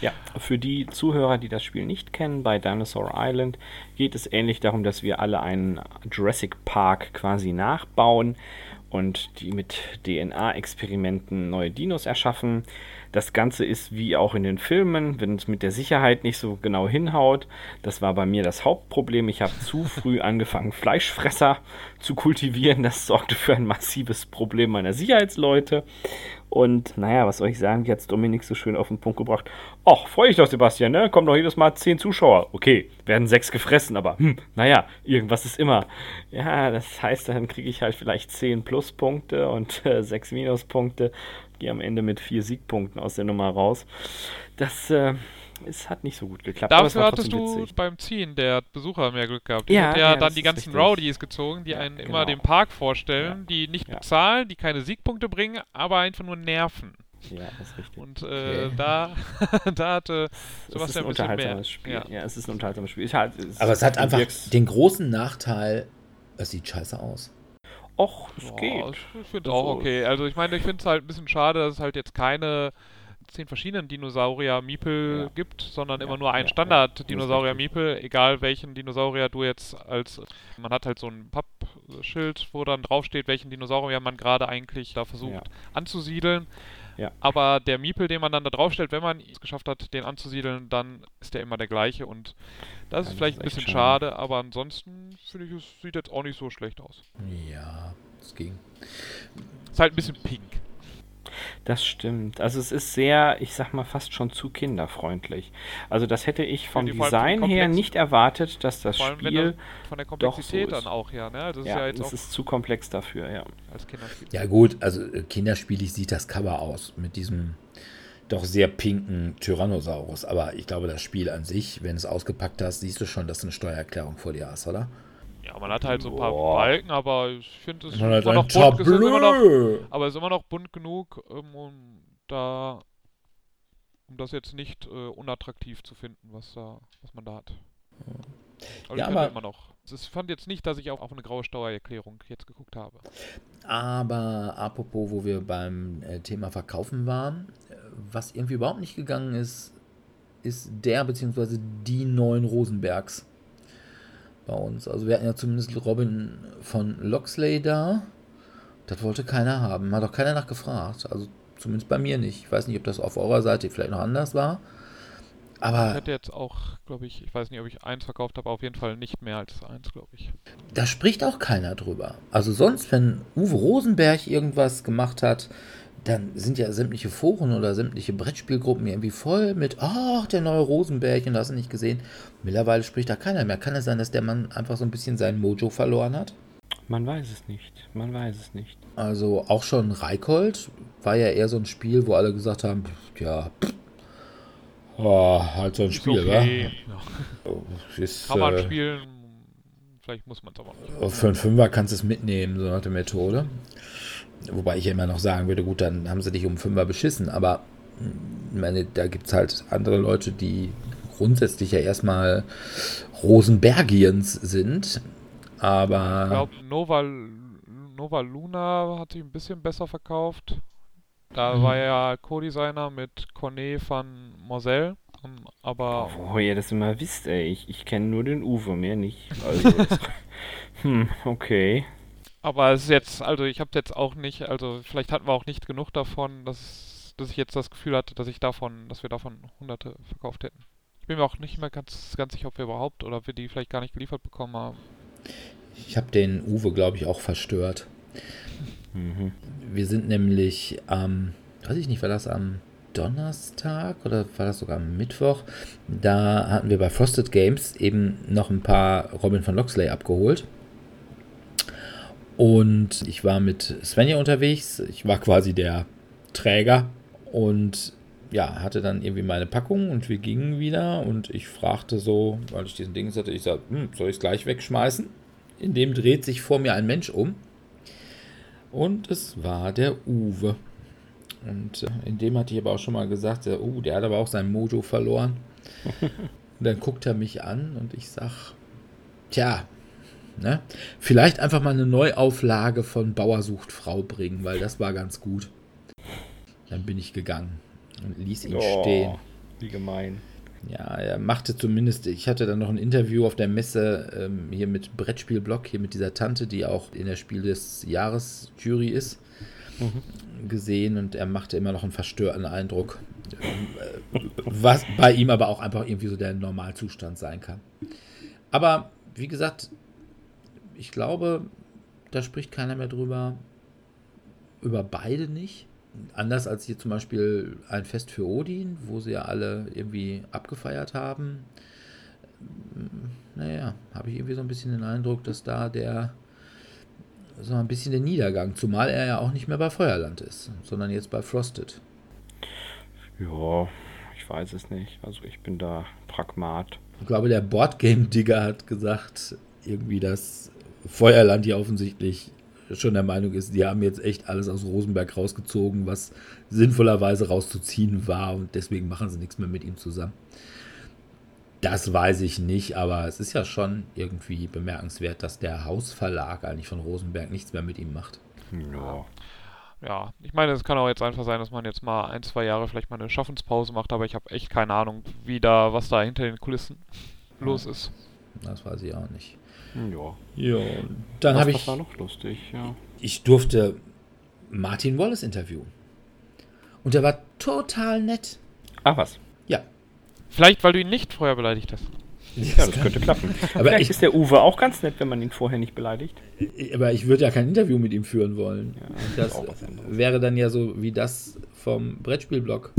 Ja, für die Zuhörer, die das Spiel nicht kennen, bei Dinosaur Island geht es ähnlich darum, dass wir alle einen Jurassic Park quasi nachbauen und die mit DNA-Experimenten neue Dinos erschaffen. Das Ganze ist wie auch in den Filmen, wenn es mit der Sicherheit nicht so genau hinhaut. Das war bei mir das Hauptproblem. Ich habe zu früh angefangen, Fleischfresser zu kultivieren. Das sorgte für ein massives Problem meiner Sicherheitsleute. Und naja, was soll ich sagen, wie hat Dominik so schön auf den Punkt gebracht. Ach, freue ich doch, Sebastian, ne? Kommen doch jedes Mal zehn Zuschauer. Okay, werden sechs gefressen, aber hm, naja, irgendwas ist immer. Ja, das heißt, dann kriege ich halt vielleicht zehn Pluspunkte und äh, sechs Minuspunkte. Gehe am Ende mit vier Siegpunkten aus der Nummer raus. Das, äh, es hat nicht so gut geklappt. es Dafür hattest du witzig. beim Ziehen der Besucher mehr Glück gehabt. Ja, Ja, hat ja, ja, dann die ganzen richtig. Rowdies gezogen, die Ja, einen genau. immer den Park vorstellen, die nicht Ja. bezahlen, die keine Siegpunkte bringen, aber einfach nur nerven. Ja, das ist richtig. Und äh, Okay. da, da hatte Es Sebastian ein ein bisschen mehr. unterhaltsames Spiel. Ja. Ja. es ist ein unterhaltsames Spiel. Halt, Aber es hat einfach den großen Nachteil, es sieht scheiße aus. Och, es Ja, geht. Ich finde Also- auch okay. Also ich meine, ich finde es halt ein bisschen schade, dass es halt jetzt keine zehn verschiedenen Dinosaurier-Miepel Ja. gibt, sondern Ja, immer nur ein ja. Standard-Dinosaurier-Miepel, egal welchen Dinosaurier du jetzt als. Man hat halt so ein Pappschild, wo dann draufsteht, welchen Dinosaurier man gerade eigentlich da versucht anzusiedeln. Ja. Aber der Miepel, den man dann da draufstellt, wenn man es geschafft hat, den anzusiedeln, dann ist der immer der gleiche und das ist das vielleicht ist ein bisschen schade. schade, aber ansonsten finde ich, es sieht jetzt auch nicht so schlecht aus. Ja, es ging. Ist halt ein bisschen pink. Das stimmt. Also es ist sehr, ich sag mal, fast schon zu kinderfreundlich. Also das hätte ich vom die Design her nicht erwartet, dass das Vor allem Spiel, von der so Komplexität ist. dann auch her, ne? Das ist ja, ja jetzt es auch ist zu komplex dafür, ja. als Kinderspiel. Ja gut, also äh, kinderspielig sieht das Cover aus mit diesem doch sehr pinken Tyrannosaurus. Aber ich glaube, das Spiel an sich, wenn du es ausgepackt hast, siehst du schon, dass du eine Steuererklärung vor dir hast, oder? Ja, man hat halt so ein paar Boah. Balken, aber ich finde es ist Man hat immer noch bunt, ist immer noch, aber es ist immer noch bunt genug, um, um da um das jetzt nicht äh, unattraktiv zu finden, was da, was man da hat. Aber Ja, aber- immer noch. Ich fand jetzt nicht, dass ich auch auf eine graue Steuererklärung jetzt geguckt habe. Aber apropos, wo wir beim äh, Thema Verkaufen waren, äh, was irgendwie überhaupt nicht gegangen ist, ist der bzw. die neuen Rosenbergs bei uns. Also wir hatten ja zumindest Robin von Loxley da. Das wollte keiner haben. Hat auch keiner nachgefragt. Also zumindest bei mir nicht. Ich weiß nicht, ob das auf eurer Seite vielleicht noch anders war. Ich Aber hätte jetzt auch, glaube ich, ich weiß nicht, ob ich eins verkauft habe, aber auf jeden Fall nicht mehr als eins, glaube ich. da spricht auch keiner drüber. Also sonst, wenn Uwe Rosenberg irgendwas gemacht hat, dann sind ja sämtliche Foren oder sämtliche Brettspielgruppen irgendwie voll mit, ach, der neue Rosenberg und das hast du nicht gesehen. Mittlerweile spricht da keiner mehr. Kann es sein, dass der Mann einfach so ein bisschen sein Mojo verloren hat? Man weiß es nicht. Man weiß es nicht. Also auch schon Reikold war ja eher so ein Spiel, wo alle gesagt haben, ja, pff, oh, halt so ein Ist Spiel, okay. Ja. wa? Ist, Kann man äh, spielen, vielleicht muss man es aber nicht. Für einen Fünfer kannst du es mitnehmen, so nach der Methode. Wobei ich ja immer noch sagen würde, gut, dann haben sie dich um Fünfer beschissen. Aber ich meine, da gibt es halt andere Leute, die grundsätzlich ja erstmal Rosenbergiens sind. Ich Aber glaube, Nova, Nova Luna hat sich ein bisschen besser verkauft. Da Mhm. war ja Co-Designer mit Cornet van Moselle. ähm, Aber Wo ihr das immer wisst, ey. Ich, ich kenne nur den Uwe, mehr nicht. Also, hm, okay. Aber es ist jetzt, also ich habe jetzt auch nicht, also vielleicht hatten wir auch nicht genug davon, dass, dass ich jetzt das Gefühl hatte, dass ich davon, dass wir davon hunderte verkauft hätten. Ich bin mir auch nicht mehr ganz, ganz sicher, ob wir überhaupt oder ob wir die vielleicht gar nicht geliefert bekommen haben. ich habe den Uwe, glaube ich, auch verstört. Mhm. Wir sind nämlich am, weiß ich nicht, war das am Donnerstag oder war das sogar am Mittwoch? Da hatten wir bei Frosted Games eben noch ein paar Robin von Loxley abgeholt. Und ich war mit Svenja unterwegs. Ich war quasi der Träger und ja, hatte dann irgendwie meine Packung und wir gingen wieder und ich fragte so, weil ich diesen Ding hatte, ich sag, hm, soll ich es gleich wegschmeißen? In dem dreht sich vor mir ein Mensch um und es war der Uwe. Und äh, in dem hatte ich aber auch schon mal gesagt, der, uh, der hat aber auch sein Mojo verloren. und dann guckt er mich an und ich sag, tja, ne, vielleicht einfach mal eine Neuauflage von Bauer sucht Frau bringen, weil das war ganz gut. Dann bin ich gegangen und ließ ihn Oh, stehen. Wie gemein. Ja, er machte zumindest, ich hatte dann noch ein Interview auf der Messe ähm, hier mit Brettspielblock, hier mit dieser Tante, die auch in der Spiel des Jahres Jury ist, gesehen und er machte immer noch einen verstörenden Eindruck. Äh, Was bei ihm aber auch einfach irgendwie so der Normalzustand sein kann. Aber wie gesagt, ich glaube, da spricht keiner mehr drüber. Über beide nicht. Anders als hier zum Beispiel ein Fest für Odin, wo sie ja alle irgendwie abgefeiert haben. Naja, habe ich irgendwie so ein bisschen den Eindruck, dass da der so ein bisschen der Niedergang, zumal er ja auch nicht mehr bei Feuerland ist, sondern jetzt bei Frosted. Ja, ich weiß es nicht. Also ich bin da Pragmat. Ich glaube, der Boardgame-Digger hat gesagt, irgendwie, dass Feuerland hier offensichtlich schon der Meinung ist, die haben jetzt echt alles aus Rosenberg rausgezogen, was sinnvollerweise rauszuziehen war und deswegen machen sie nichts mehr mit ihm zusammen. Das weiß ich nicht, aber es ist ja schon irgendwie bemerkenswert, dass der Hausverlag eigentlich von Rosenberg nichts mehr mit ihm macht. Ja. ja, ich meine, es kann auch jetzt einfach sein, dass man jetzt mal ein, zwei Jahre vielleicht mal eine Schaffenspause macht, aber ich habe echt keine Ahnung, wie da, was da hinter den Kulissen los ist. Das weiß ich auch nicht. Ja. Ja, dann habe was ich, war noch lustig, ja. ich durfte Martin Wallace interviewen. Und der war total nett. Ah, was? Ja. Vielleicht, weil du ihn nicht vorher beleidigt hast. Ja, das könnte klappen. Aber Vielleicht ich- ist der Uwe auch ganz nett, wenn man ihn vorher nicht beleidigt. Aber ich würde ja kein Interview mit ihm führen wollen. Ja, das wäre dann ja so wie das vom Brettspielblog.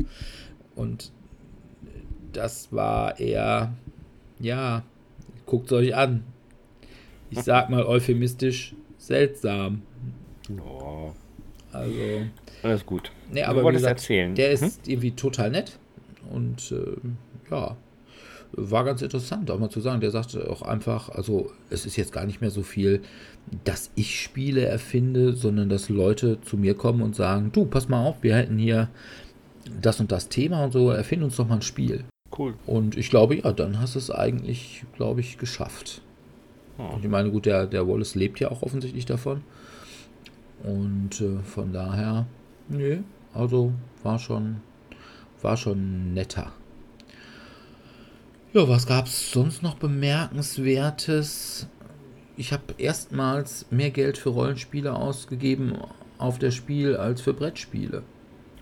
Und das war eher, ja, guckt es euch an. Ich sag mal euphemistisch seltsam. Ja, Also, alles gut. nee, Du aber wie wolltest gesagt, erzählen. der ist Hm? irgendwie total nett. Und äh, ja, war ganz interessant, auch mal zu sagen. Der sagte auch einfach, also es ist jetzt gar nicht mehr so viel, dass ich Spiele erfinde, sondern dass Leute zu mir kommen und sagen, du, pass mal auf, wir hätten hier das und das Thema und so, erfinde uns doch mal ein Spiel. Cool. Und ich glaube, ja, dann hast du es eigentlich, glaube ich, geschafft. Und ich meine, gut, der, der Wallace lebt ja auch offensichtlich davon. Und äh, von daher, nee, also war schon, war schon netter. Ja, was gab es sonst noch bemerkenswertes? Ich habe erstmals mehr Geld für Rollenspiele ausgegeben auf der Spiel als für Brettspiele.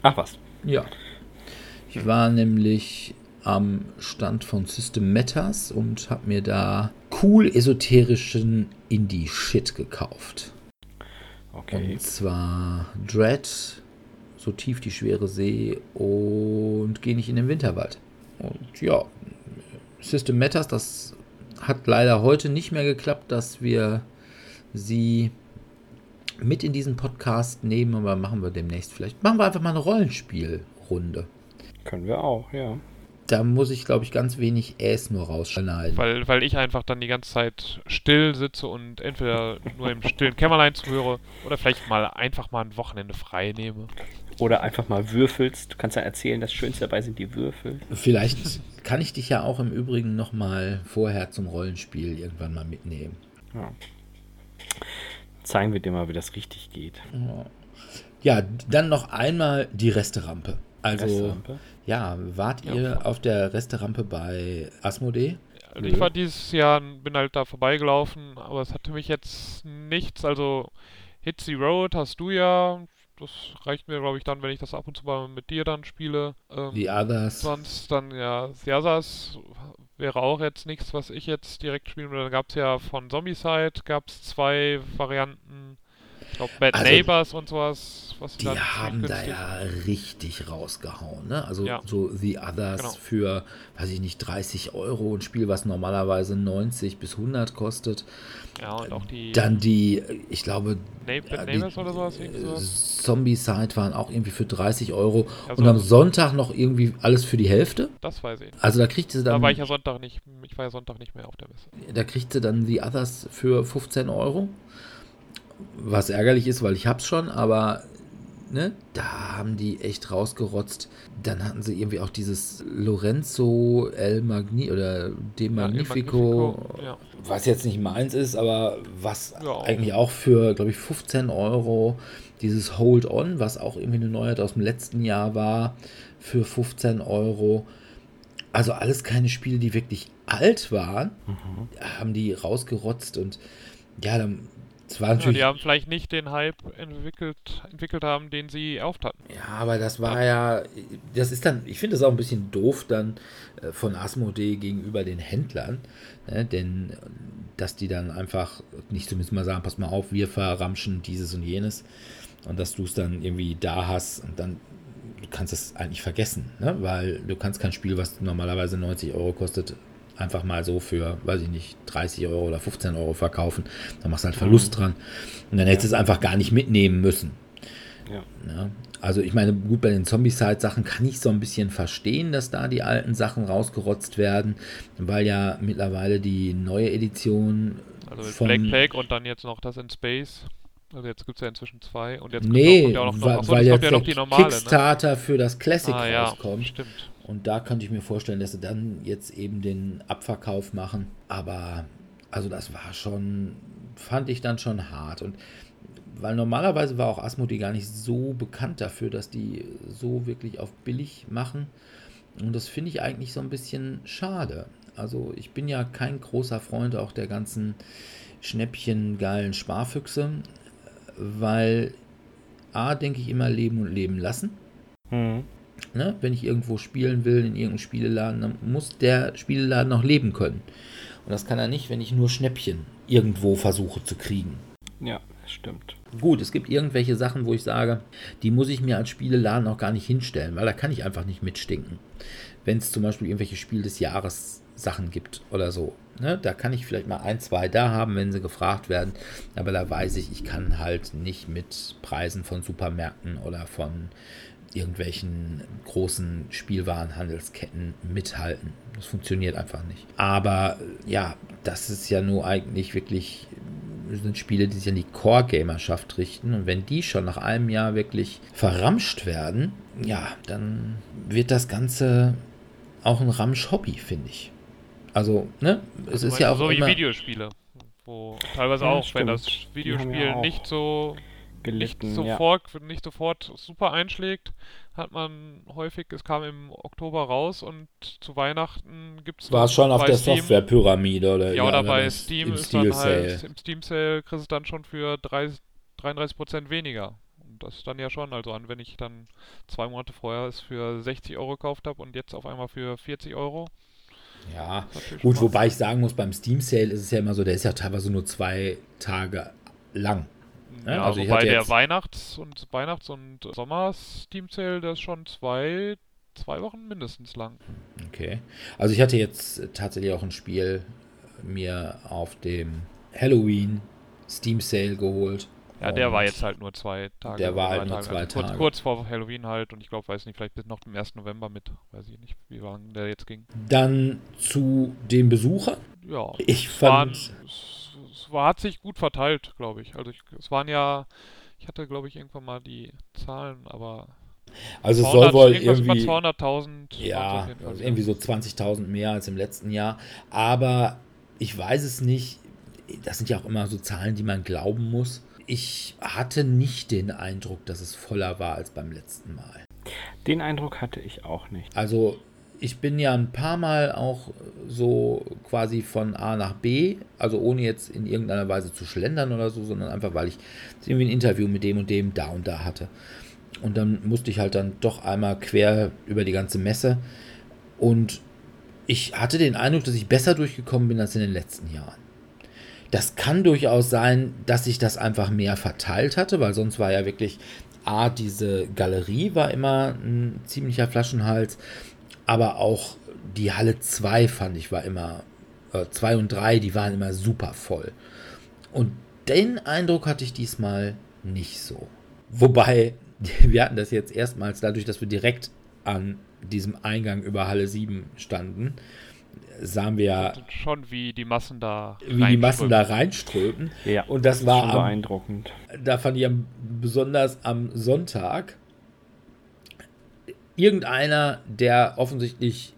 Ach was. Ja. Ich war nämlich am Stand von System Matters und habe mir da cool esoterischen Indie-Shit gekauft. Okay. Und zwar Dread, so tief die schwere See und geh nicht in den Winterwald. Und ja, System Matters, das hat leider heute nicht mehr geklappt, dass wir sie mit in diesen Podcast nehmen, aber machen wir demnächst vielleicht. Machen wir einfach mal eine Rollenspielrunde. Können wir auch, ja. Da muss ich, glaube ich, ganz wenig Äs nur rausschneiden. Weil, weil ich einfach dann die ganze Zeit still sitze und entweder nur im stillen Kämmerlein zuhöre oder vielleicht mal einfach mal ein Wochenende frei nehme. Oder einfach mal würfelst. Du kannst ja erzählen, das Schönste dabei sind die Würfel. Vielleicht kann ich dich ja auch im Übrigen noch mal vorher zum Rollenspiel irgendwann mal mitnehmen. Ja. Zeigen wir dir mal, wie das richtig geht. Ja, dann noch einmal die Resterampe. Also, Resterampe? Ja, wart ihr auf der Resterampe bei Asmodee? Also ich war dieses Jahr, bin halt da vorbeigelaufen, aber es hatte mich jetzt nichts, also Hit the Road hast du ja, das reicht mir glaube ich dann, wenn ich das ab und zu mal mit dir dann spiele. Ähm, The Others? Sonst dann ja, Siasas wäre auch jetzt nichts, was ich jetzt direkt spielen würde. Da gab es ja von Zombicide gab es zwei Varianten. Ich glaube Bad Also, Neighbors und sowas. Was Die haben da ja richtig rausgehauen. Ne? Also Ja. so The Others Genau. für, weiß ich nicht, 30 Euro. Ein Spiel, was normalerweise 90 bis 100 kostet. Ja, und auch die Dann die, ich glaube, Na Bad die, Neighbors oder sowas. sowas. äh, Zombie-Side waren auch irgendwie für 30 Euro. Also- und am Sonntag noch irgendwie alles für die Hälfte. Das weiß ich. Also da kriegt sie Da dann, war ich ja Sonntag nicht, ich war ja Sonntag nicht mehr auf der Messe. da kriegt sie dann The Others für 15 Euro. Was ärgerlich ist, weil ich hab's schon, aber ne, da haben die echt rausgerotzt. Dann hatten sie irgendwie auch dieses Lorenzo El Magni oder De Ja, Magnifico, Magnifico, ja. was jetzt nicht meins ist, aber was Ja, eigentlich auch für, glaube ich, 15 Euro dieses Hold On, was auch irgendwie eine Neuheit aus dem letzten Jahr war, für 15 Euro. Also alles keine Spiele, die wirklich alt waren, Mhm. haben die rausgerotzt und ja, dann, es war Ja, natürlich, die haben vielleicht nicht den Hype entwickelt, entwickelt haben, den sie erhofft hatten. ja, aber das war ja, das ist dann, ich finde das auch ein bisschen doof dann äh, von Asmodee gegenüber den Händlern, ne, denn äh, dass die dann einfach nicht zumindest mal sagen, pass mal auf, wir verramschen dieses und jenes und dass du es dann irgendwie da hast und dann du kannst es eigentlich vergessen, ne? weil du kannst kein Spiel, was normalerweise 90 Euro kostet, einfach mal so für, weiß ich nicht, 30 Euro oder 15 Euro verkaufen. Dann machst du halt Verlust dran. Und dann hättest du es einfach gar nicht mitnehmen müssen. Ja. Ja, also ich meine, gut, bei den Zombie-Side-Sachen kann ich so ein bisschen verstehen, dass da die alten Sachen rausgerotzt werden, weil ja mittlerweile die neue Edition Also mit von... Black Plague und dann jetzt noch das in Space. Also jetzt gibt es ja inzwischen zwei. Und jetzt kommt Nee, kommt ja auch noch, weil, achso, weil jetzt ja noch die normale, ne? Kickstarter für das Classic Ah ja, rauskommt. stimmt. Und da könnte ich mir vorstellen, dass sie dann jetzt eben den Abverkauf machen. Aber also das war schon, fand ich dann schon hart. Und weil normalerweise war auch Asmodee gar nicht so bekannt dafür, dass die so wirklich auf billig machen. Und das finde ich eigentlich so ein bisschen schade. Also ich bin ja kein großer Freund auch der ganzen Schnäppchen geilen Sparfüchse, weil A, denke ich immer leben und leben lassen. Mhm. Ne? Wenn ich irgendwo spielen will, in irgendeinem Spieleladen, dann muss der Spieleladen noch leben können. Und das kann er nicht, wenn ich nur Schnäppchen irgendwo versuche zu kriegen. Ja, das stimmt. Gut, es gibt irgendwelche Sachen, wo ich sage, die muss ich mir als Spieleladen auch gar nicht hinstellen, weil da kann ich einfach nicht mitstinken. Wenn es zum Beispiel irgendwelche Spiel des Jahres Sachen gibt oder so. Ne? Da kann ich vielleicht mal ein, zwei da haben, wenn sie gefragt werden. Aber da weiß ich, ich kann halt nicht mit Preisen von Supermärkten oder von irgendwelchen großen Spielwarenhandelsketten mithalten. Das funktioniert einfach nicht. Aber ja, das ist ja nur eigentlich wirklich sind Spiele, die sich an die Core-Gamerschaft richten. Und wenn die schon nach einem Jahr wirklich verramscht werden, ja, dann wird das Ganze auch ein Ramsch-Hobby, finde ich. Also, ne, es Also ist ja auch so immer, wie Videospiele. Wo teilweise Ja, auch, wenn stimmt. das haben ja Videospiel auch nicht so nicht Gelitten, ja. sofort, nicht sofort super einschlägt, hat man häufig, es kam im Oktober raus und zu Weihnachten gibt es war es schon auf der Softwarepyramide oder Ja, oder wenn bei Steam ist dann Steel halt, Sale. im Steam Sale kriegst du es dann schon für 30, 33% weniger. Und das ist dann ja schon, also an, wenn ich dann zwei Monate vorher es für 60 Euro gekauft habe und jetzt auf einmal für 40 Euro. Ja, gut, wobei ich sagen muss, beim Steam Sale ist es ja immer so, der ist ja teilweise nur zwei Tage lang. Was. Ja, also wobei der jetzt- Weihnachts- und Weihnachts- und Sommer-Steam Sale, der ist schon zwei, zwei Wochen mindestens lang. Okay. Also ich hatte jetzt tatsächlich auch ein Spiel mir auf dem Halloween Steam Sale geholt. Ja, der war jetzt halt nur zwei Tage. der war halt nur zwei Also kurz, Tage. kurz vor Halloween halt und ich glaube, weiß nicht, vielleicht bis noch dem 1. November mit. Weiß ich nicht, wie lange der jetzt ging. Dann zu den Besuchern. Ja, Ich waren, fand, es war, hat sich gut verteilt, glaube ich. Also ich, es waren ja, ich hatte glaube ich irgendwann mal die Zahlen, aber also es soll wohl irgendwie, 200.000. waren's auf ja, also ja. irgendwie so 20.000 mehr als im letzten Jahr. Aber ich weiß es nicht. Das sind ja auch immer so Zahlen, die man glauben muss. Ich hatte nicht den Eindruck, dass es voller war als beim letzten Mal. Den Eindruck hatte ich auch nicht. Also ich bin ja ein paar Mal auch so quasi von A nach B, also ohne jetzt in irgendeiner Weise zu schlendern oder so, sondern einfach, weil ich irgendwie ein Interview mit dem und dem da und da hatte. Und dann musste ich halt dann doch einmal quer über die ganze Messe. Und ich hatte den Eindruck, dass ich besser durchgekommen bin als in den letzten Jahren. Das kann durchaus sein, dass ich das einfach mehr verteilt hatte, weil sonst war ja wirklich A, diese Galerie war immer ein ziemlicher Flaschenhals, aber auch die Halle 2 fand ich war immer, 2 und 3, die waren immer super voll. Und den Eindruck hatte ich diesmal nicht so. Wobei, wir hatten das jetzt erstmals dadurch, dass wir direkt an diesem Eingang über Halle 7 standen, sahen wir ja, schon wie die Massen da wie die Massen da reinströmen. reinströmten. Ja, Und das ist war am, beeindruckend. da fand ich am, besonders am Sonntag irgendeiner, der offensichtlich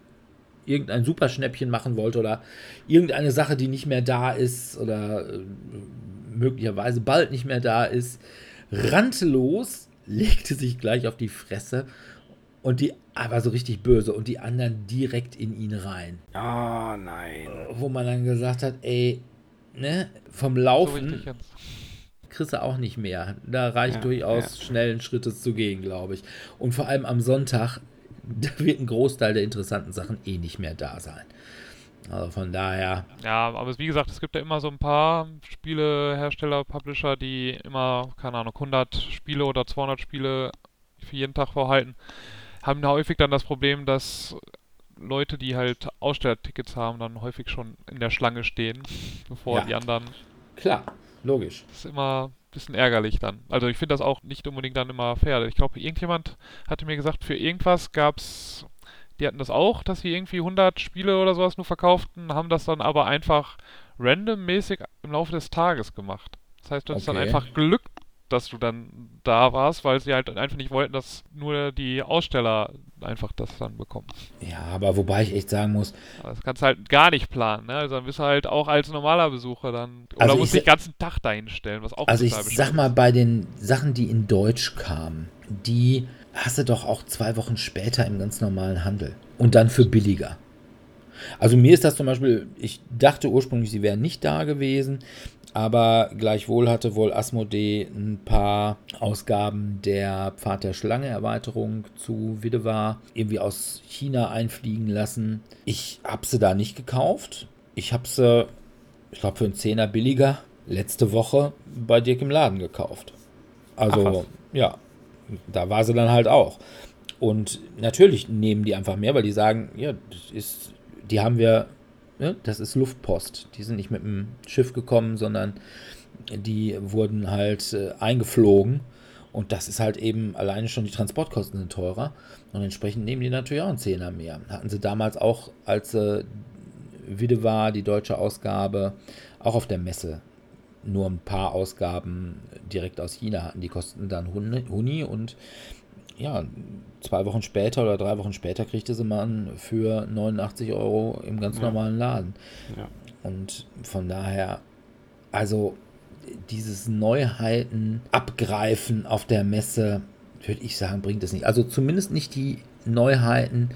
irgendein Superschnäppchen machen wollte oder irgendeine Sache, die nicht mehr da ist oder äh, möglicherweise bald nicht mehr da ist, rannte los, legte sich gleich auf die Fresse und die aber so richtig böse und die anderen direkt in ihn rein. Oh nein. Wo man dann gesagt hat, ey, ne, vom So Laufen jetzt. Kriegst du auch nicht mehr. Da reicht Ja, durchaus schnellen Schrittes zu gehen, glaube ich. Und vor allem am Sonntag, da wird ein Großteil der interessanten Sachen eh nicht mehr da sein. Also von daher, Ja, aber wie gesagt, es gibt ja immer so ein paar Spielehersteller, Publisher, die immer, keine Ahnung, 100 Spiele oder 200 Spiele für jeden Tag vorhalten, haben da häufig dann das Problem, dass Leute, die halt Ausstellertickets haben, dann häufig schon in der Schlange stehen, bevor Ja. die anderen. klar, logisch. Das ist immer ein bisschen ärgerlich dann. Also ich finde das auch nicht unbedingt dann immer fair. Ich glaube, irgendjemand hatte mir gesagt, für irgendwas gab's, die hatten das auch, dass sie irgendwie 100 Spiele oder sowas nur verkauften, haben das dann aber einfach randommäßig im Laufe des Tages gemacht. Das heißt, du hast dann einfach Glück dass du dann da warst, weil sie halt einfach nicht wollten, dass nur die Aussteller einfach das dann bekommen. Ja, aber wobei ich echt sagen muss. Aber das kannst du halt gar nicht planen, ne? Also dann bist du halt auch als normaler Besucher dann. Oder Also musst ich dich den ganzen Tag dahin stellen, was auch Also ich sag mal, bei den Sachen, die in Deutsch kamen, die hast du doch auch zwei Wochen später im ganz normalen Handel. Und dann für billiger. Also mir ist das zum Beispiel, ich dachte ursprünglich, sie wären nicht da gewesen, aber gleichwohl hatte wohl Asmodee ein paar Ausgaben der Pfad der Schlange Erweiterung zu Widewar irgendwie aus China einfliegen lassen. Ich habe sie da nicht gekauft. Ich habe sie, ich glaube, für einen Zehner billiger letzte Woche bei Dirk im Laden gekauft. Also, ja, da war sie dann halt auch. Und natürlich nehmen die einfach mehr, weil die sagen, ja, das ist, die haben wir, ne, das ist Luftpost. Die sind nicht mit dem Schiff gekommen, sondern die wurden halt äh, eingeflogen. Und das ist halt eben, alleine schon die Transportkosten sind teurer. Und entsprechend nehmen die natürlich auch einen Zehner mehr. Hatten sie damals auch, als äh, Wide war, die deutsche Ausgabe, auch auf der Messe nur ein paar Ausgaben direkt aus China hatten. Die kosten dann Huni und ja, zwei Wochen später oder drei Wochen später kriegte sie man für 89 Euro im ganz Ja. normalen Laden. Ja. Und von daher, also dieses Neuheiten abgreifen auf der Messe, würde ich sagen, bringt es nicht. Also zumindest nicht die Neuheiten,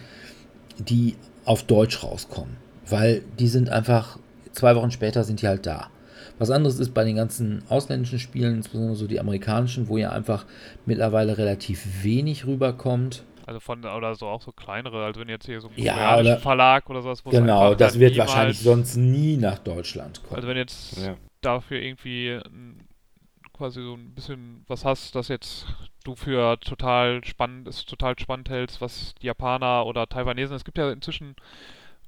die auf Deutsch rauskommen. Weil die sind einfach, zwei Wochen später sind die halt da. Was anderes ist bei den ganzen ausländischen Spielen, insbesondere so die amerikanischen, wo ja einfach mittlerweile relativ wenig rüberkommt. Also von, oder so auch so kleinere, also wenn jetzt hier so ein Ja, oder- Verlag oder sowas, Genau, das wird niemals- wahrscheinlich sonst nie nach Deutschland kommen. Also wenn jetzt Ja. dafür irgendwie quasi so ein bisschen was hast, das jetzt du für total spannend ist, total spannend hältst, was die Japaner oder Taiwanesen, es gibt ja inzwischen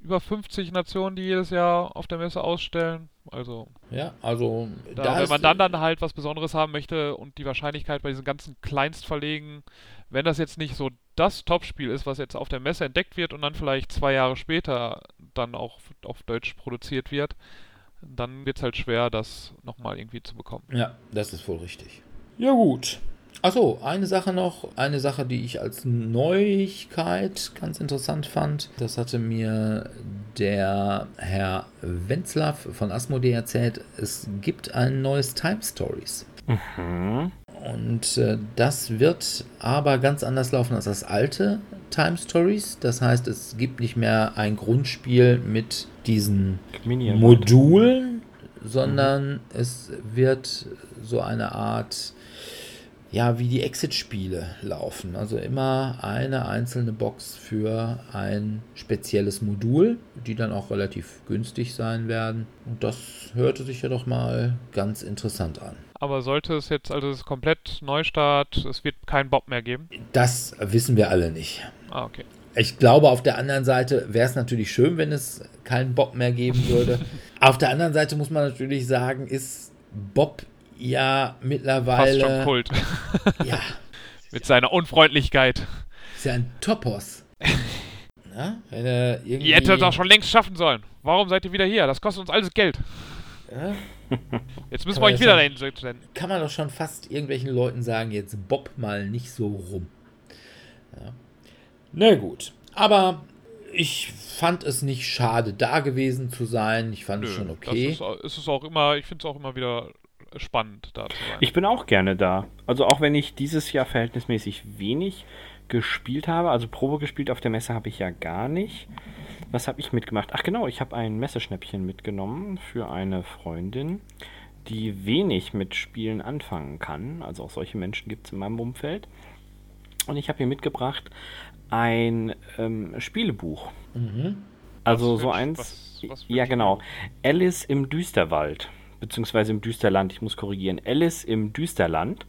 über 50 Nationen, die jedes Jahr auf der Messe ausstellen. Also Ja, also da, da wenn man dann dann halt was Besonderes haben möchte und die Wahrscheinlichkeit bei diesen ganzen Kleinstverlegen, wenn das jetzt nicht so das Topspiel ist, was jetzt auf der Messe entdeckt wird und dann vielleicht zwei Jahre später dann auch auf Deutsch produziert wird, dann wird es halt schwer, das nochmal irgendwie zu bekommen. Ja, das ist wohl richtig. Ja, gut. Achso, eine Sache noch, eine Sache, die ich als Neuigkeit ganz interessant fand. Das hatte mir der Herr Wenzlaff von Asmodee erzählt. Es gibt ein neues Time Stories. Mhm. Und äh, das wird aber ganz anders laufen als das alte Time Stories. Das heißt, es gibt nicht mehr ein Grundspiel mit diesen Modulen, sondern es wird so eine Art, ja, wie die Exit-Spiele laufen. Also immer eine einzelne Box für ein spezielles Modul, die dann auch relativ günstig sein werden. Und das hörte sich ja doch mal ganz interessant an. Aber sollte es jetzt, also es ist komplett Neustart, es wird keinen Bob mehr geben? Das wissen wir alle nicht. Ah, okay. Ich glaube, auf der anderen Seite wäre es natürlich schön, wenn es keinen Bob mehr geben würde. auf der anderen Seite muss man natürlich sagen, ist Bob ja Fast schon mittlerweile. Kult. Ja, Mit seiner Unfreundlichkeit. ist ja ein Topos. Na, wenn er irgendwie. Ihr hättet das schon längst schaffen sollen. Warum seid ihr wieder hier? Das kostet uns alles Geld. Ja, Jetzt müssen wir euch wieder dahin senden. kann man doch schon fast irgendwelchen Leuten sagen, jetzt Bob mal nicht so rum. Ja. Na gut. Aber ich fand es nicht schade, da gewesen zu sein. Ich fand es schon okay. Ist, au- es ist auch immer, ich finde es auch immer wieder spannend, da zu sein. Ich bin auch gerne da. Also auch wenn ich dieses Jahr verhältnismäßig wenig gespielt habe, also Probe gespielt auf der Messe habe ich ja gar nicht. Was habe ich mitgemacht? Ach genau, ich habe ein Messeschnäppchen mitgenommen für eine Freundin, die wenig mit Spielen anfangen kann. Also auch solche Menschen gibt es in meinem Umfeld. Und ich habe ihr mitgebracht ein ähm, Spielebuch. Mhm. Also Was so eins. was- was ja, genau. Alice im Düsterwald. Beziehungsweise im Düsterland. Ich muss korrigieren. Alice im Düsterland.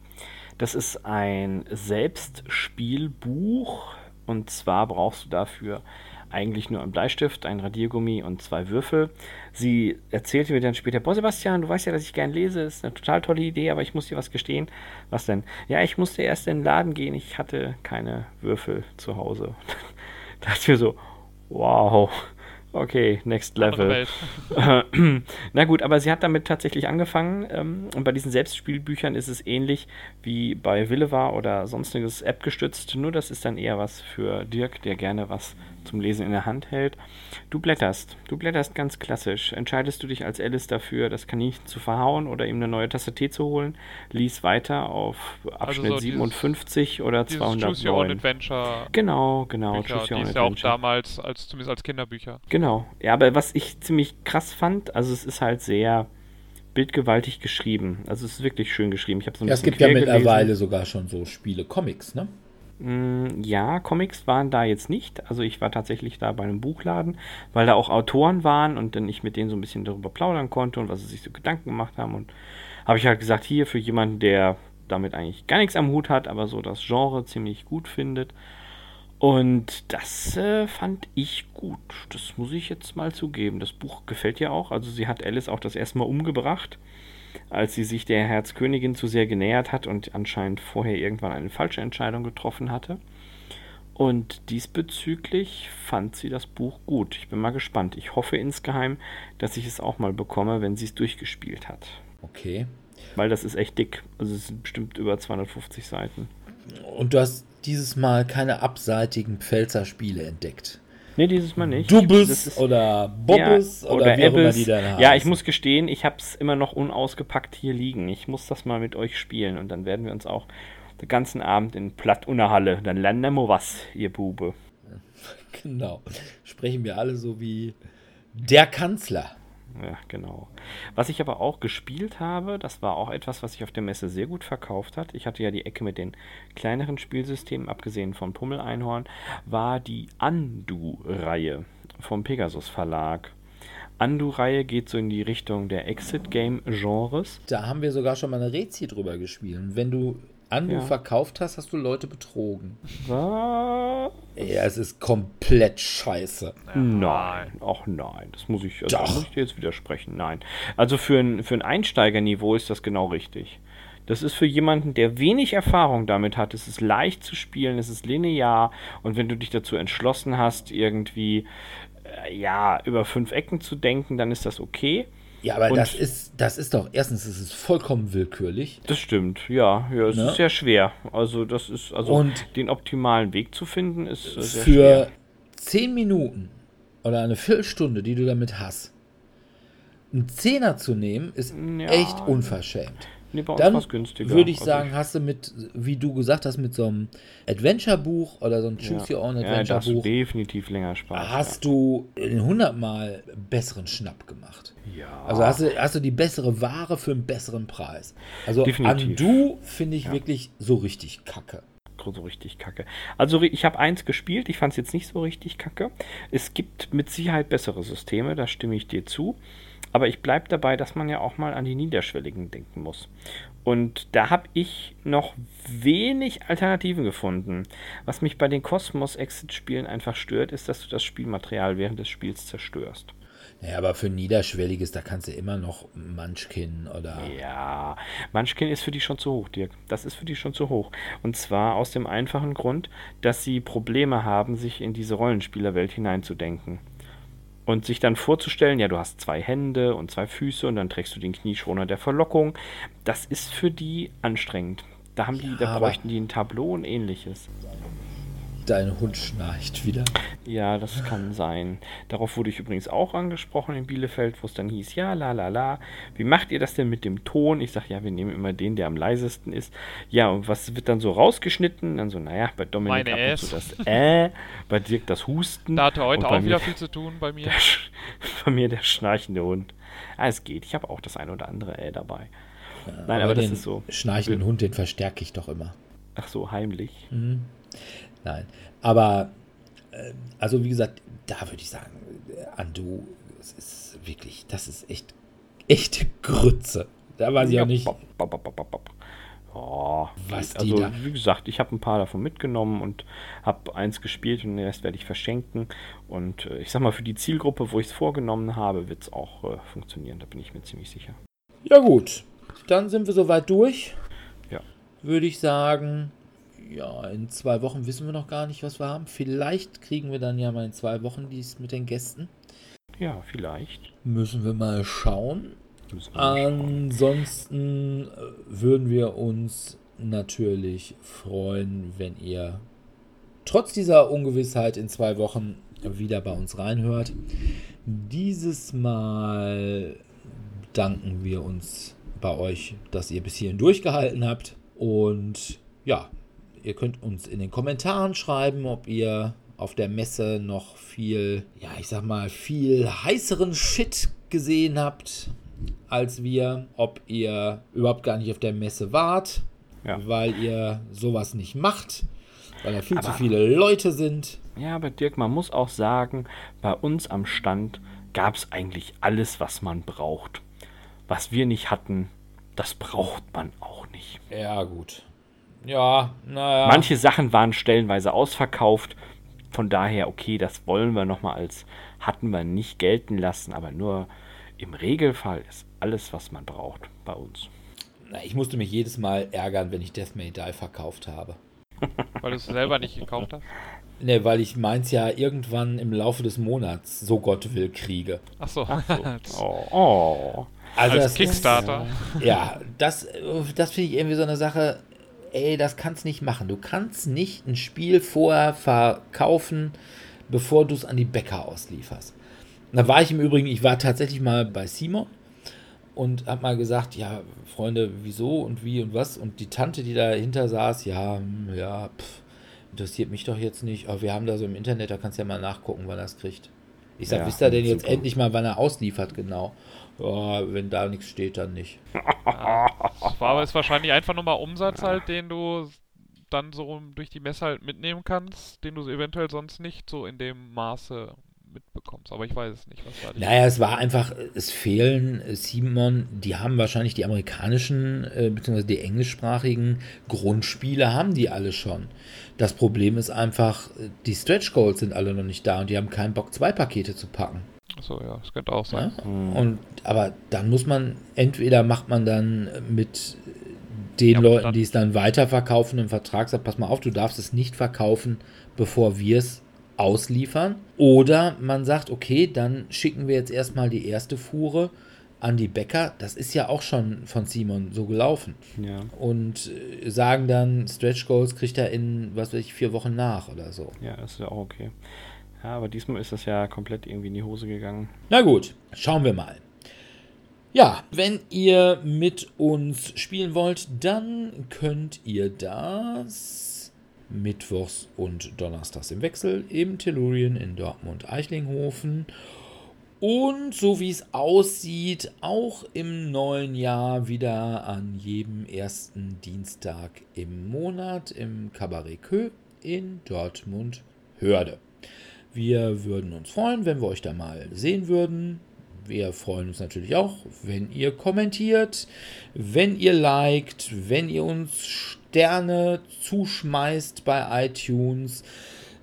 Das ist ein Selbstspielbuch. Und zwar brauchst du dafür eigentlich nur einen Bleistift, einen Radiergummi und zwei Würfel. Sie erzählte mir dann später, boah Sebastian, du weißt ja, dass ich gern lese, ist eine total tolle Idee, aber ich muss dir was gestehen. Was denn? Ja, ich musste erst in den Laden gehen, ich hatte keine Würfel zu Hause. da dachte ich mir so, wow, Okay, next level. Na gut, aber sie hat damit tatsächlich angefangen. Ähm, und bei diesen Selbstspielbüchern ist es ähnlich wie bei Willeva oder sonstiges App gestützt. Nur das ist dann eher was für Dirk, der gerne was zum Lesen in der Hand hält. Du blätterst. Du blätterst ganz klassisch. Entscheidest du dich als Alice dafür, das Kaninchen zu verhauen oder ihm eine neue Tasse Tee zu holen? Lies weiter auf Abschnitt so dieses- 57 oder Dieses Choose Your Own 209. Adventure. Genau, genau. Bücher, Choose Your die Own ist ja auch Adventure. damals, als, zumindest als Kinderbücher. Genau. Ja, aber was ich ziemlich krass fand, also es ist halt sehr bildgewaltig geschrieben. Also es ist wirklich schön geschrieben. Ich habe so ein Ja, es gibt ja mittlerweile sogar schon so Spiele, Comics, ne? Mm, Ja, Comics waren da jetzt nicht. Also ich war tatsächlich da bei einem Buchladen, weil da auch Autoren waren und dann ich mit denen so ein bisschen darüber plaudern konnte und was sie sich so Gedanken gemacht haben. Und habe ich halt gesagt, hier für jemanden, der damit eigentlich gar nichts am Hut hat, aber so das Genre ziemlich gut findet. Und das äh, fand ich gut. Das muss ich jetzt mal zugeben. Das Buch gefällt ihr auch. Also sie hat Alice auch das erste Mal umgebracht, als sie sich der Herzkönigin zu sehr genähert hat und anscheinend vorher irgendwann eine falsche Entscheidung getroffen hatte. Und diesbezüglich fand sie das Buch gut. Ich bin mal gespannt. Ich hoffe insgeheim, dass ich es auch mal bekomme, wenn sie es durchgespielt hat. Okay. Weil das ist echt dick. Also es sind bestimmt über 250 Seiten. Und du hast dieses Mal keine abseitigen Pfälzer Spiele entdeckt. Nee, dieses Mal nicht. Ist- oder Bobbes Ja, oder, wie auch immer die dann heißen. Ja, ich muss gestehen, ich habe es immer noch unausgepackt hier liegen. Ich muss das mal mit euch spielen und dann werden wir uns auch den ganzen Abend in Platt Halle. Dann lernen wir was, ihr Bube. Genau. Sprechen wir alle so wie der Kanzler. Ja, genau. Was ich aber auch gespielt habe, das war auch etwas, was sich auf der Messe sehr gut verkauft hat. Ich hatte ja die Ecke mit den kleineren Spielsystemen, abgesehen von Pummel Einhorn, war die Andu-Reihe vom Pegasus Verlag. Andu-Reihe geht so in die Richtung der Exit-Game-Genres. Da haben wir sogar schon mal eine Rezi drüber gespielt. Wenn du Andu Ja. verkauft hast, hast du Leute betrogen. Was? Ja, es ist komplett scheiße. Nein, ach nein, das muss ich, also, Doch. muss ich dir jetzt widersprechen. Nein. Also für ein, für ein Einsteigerniveau ist das genau richtig. Das ist für jemanden, der wenig Erfahrung damit hat. Es ist leicht zu spielen, es ist linear und wenn du dich dazu entschlossen hast, irgendwie äh, ja über fünf Ecken zu denken, dann ist das okay. Ja, aber Und- das ist, das ist doch, erstens ist es vollkommen willkürlich. Das stimmt, ja, ja, es Ne? ist sehr schwer. Also das ist also Und- den optimalen Weg zu finden ist äh, sehr Für schwer. zehn Minuten oder eine Viertelstunde, die du damit hast, einen Zehner zu nehmen, ist Ja. echt unverschämt. Nee, bei uns Dann würde ich Also sagen, hast du mit, wie du gesagt hast, mit so einem Adventure-Buch oder so einem Choose Your Own ja, du Adventure-Buch, definitiv länger Spaß. hast du in 100 Mal besseren Schnapp gemacht. ja. Ja. Also hast du, hast du die bessere Ware für einen besseren Preis. Also Definitiv. Undo finde ich wirklich so richtig kacke. so richtig kacke. Also ich habe eins gespielt, ich fand es jetzt nicht so richtig kacke. Es gibt mit Sicherheit bessere Systeme, da stimme ich dir zu. Aber ich bleibe dabei, dass man ja auch mal an die Niederschwelligen denken muss. Und da habe ich noch wenig Alternativen gefunden. Was mich bei den Cosmos-Exit-Spielen einfach stört, ist, dass du das Spielmaterial während des Spiels zerstörst. Naja, aber für Niederschwelliges, da kannst du immer noch Munchkin oder. Ja, Munchkin ist für die schon zu hoch, Dirk. Das ist für die schon zu hoch. Und zwar aus dem einfachen Grund, dass sie Probleme haben, sich in diese Rollenspielerwelt hineinzudenken. Und sich dann vorzustellen, ja, du hast zwei Hände und zwei Füße und dann trägst du den Knieschoner der Verlockung. Das ist für die anstrengend. Da haben die, Ja, da bräuchten die ein Tableau und ähnliches. Dein Hund schnarcht wieder. Ja, das kann sein. Darauf wurde ich übrigens auch angesprochen in Bielefeld, wo es dann hieß, ja, la la la, wie macht ihr das denn mit dem Ton? Ich sage, ja, wir nehmen immer den, der am leisesten ist. Ja, und was wird dann so rausgeschnitten? Dann so, naja, bei Dominik Meine ab und zu das Äh, bei Dirk das Husten. Da hatte heute und bei auch wieder viel zu tun bei mir. der, Sch- bei mir der schnarchende Hund. Ah, es geht. Ich habe auch das ein oder andere Äh dabei. Nein, aber, das den ist so. Schnarchenden Hund, den verstärke ich doch immer. Ach so, heimlich. Nein. Aber, äh, also wie gesagt, da würde ich sagen, äh, Andu, es ist wirklich, das ist echt, echte Grütze. Da weiß ich Ja, auch nicht. bop, bop, bop, bop, bop, bop. Oh, Was die also, da- wie gesagt, ich habe ein paar davon mitgenommen und habe eins gespielt und den Rest werde ich verschenken. Und äh, ich sag mal, für die Zielgruppe, wo ich es vorgenommen habe, wird es auch äh, funktionieren. Da bin ich mir ziemlich sicher. Ja, gut. Dann sind wir soweit durch. Ja. Würde ich sagen, ja, in zwei Wochen wissen wir noch gar nicht, was wir haben. Vielleicht kriegen wir dann ja mal in zwei Wochen dies mit den Gästen. Ja, vielleicht. Müssen wir mal schauen. Wir mal schauen. Ansonsten äh, würden wir uns natürlich freuen, wenn ihr trotz dieser Ungewissheit in zwei Wochen wieder bei uns reinhört. Dieses Mal danken wir uns bei euch, dass ihr bis hierhin durchgehalten habt. Und ja, ihr könnt uns in den Kommentaren schreiben, ob ihr auf der Messe noch viel, ja, ich sag mal, viel heißeren Shit gesehen habt als wir, ob ihr überhaupt gar nicht auf der Messe wart, Ja. weil ihr sowas nicht macht, weil da viel zu Aber- viele Leute sind. Ja, aber Dirk, man muss auch sagen, bei uns am Stand gab es eigentlich alles, was man braucht. Was wir nicht hatten, das braucht man auch nicht. Ja, gut. Ja, naja. Manche Sachen waren stellenweise ausverkauft. Von daher, okay, das wollen wir nochmal als hatten wir nicht gelten lassen, aber nur im Regelfall ist alles, was man braucht bei uns. Na, ich musste mich jedes Mal ärgern, wenn ich Death May Die verkauft habe. Weil du es selber nicht gekauft hast. Ne, weil ich meins ja irgendwann im Laufe des Monats, so Gott will, kriege. Ach so. Oh, oh. Also Als das Kickstarter. Ist, ja, das, das finde ich irgendwie so eine Sache, ey, das kannst nicht machen. Du kannst nicht ein Spiel vorher verkaufen, bevor du es an die Bäcker auslieferst. Da war ich im Übrigen, ich war tatsächlich mal bei Simon und habe mal gesagt, ja, Freunde, wieso und wie und was? Und die Tante, die dahinter saß, ja, hm, ja, pff, interessiert mich doch jetzt nicht. Aber wir haben da so im Internet, da kannst du ja mal nachgucken, wann er es kriegt. Ich sag, Ja, wisst ihr denn jetzt super. endlich mal, wann er ausliefert, genau? Ja, wenn da nichts steht, dann nicht. Ja. War aber ist wahrscheinlich einfach nur mal Umsatz halt, den du dann so durch die Messe halt mitnehmen kannst, den du eventuell sonst nicht so in dem Maße mitbekommst. Aber ich weiß es nicht, was da die Naja, es war einfach, es fehlen, äh, Simon, die haben wahrscheinlich die amerikanischen, äh, beziehungsweise die englischsprachigen Grundspiele haben die alle schon. Das Problem ist einfach, äh, die Stretch Goals sind alle noch nicht da und die haben keinen Bock, zwei Pakete zu packen. Achso, ja, das könnte auch Ja? sein. Hm. Und, aber dann muss man, entweder macht man dann mit den Ja, Leuten, die es dann weiterverkaufen, im Vertrag sagt, pass mal auf, du darfst es nicht verkaufen, bevor wir es ausliefern. Oder man sagt, okay, dann schicken wir jetzt erstmal die erste Fuhre an die Bäcker. Das ist ja auch schon von Simon so gelaufen. Ja, Und äh, sagen dann, Stretch Goals kriegt er in, was weiß ich, vier Wochen nach oder so. ja, das ist ja auch okay. Ja, aber diesmal ist das ja komplett irgendwie in die Hose gegangen. Na gut, schauen wir mal. Ja, wenn ihr mit uns spielen wollt, dann könnt ihr das mittwochs und donnerstags im Wechsel im Tellurien in Dortmund-Eichlinghofen und so wie es aussieht, auch im neuen Jahr wieder an jedem ersten Dienstag im Monat im Cabaret Kö in Dortmund-Hörde. Wir würden uns freuen, wenn wir euch da mal sehen würden. Wir freuen uns natürlich auch, wenn ihr kommentiert, wenn ihr liked, wenn ihr uns Sterne zuschmeißt bei iTunes,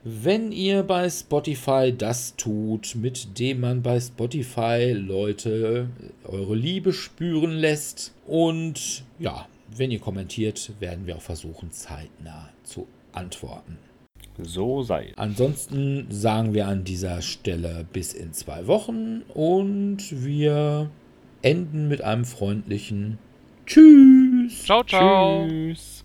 wenn ihr bei Spotify das tut, mit dem man bei Spotify Leute eure Liebe spüren lässt. Und ja, wenn ihr kommentiert, werden wir auch versuchen, zeitnah zu antworten. So sei es. Ansonsten sagen wir an dieser Stelle bis in zwei Wochen und wir enden mit einem freundlichen Tschüss. Ciao, ciao. Tschüss.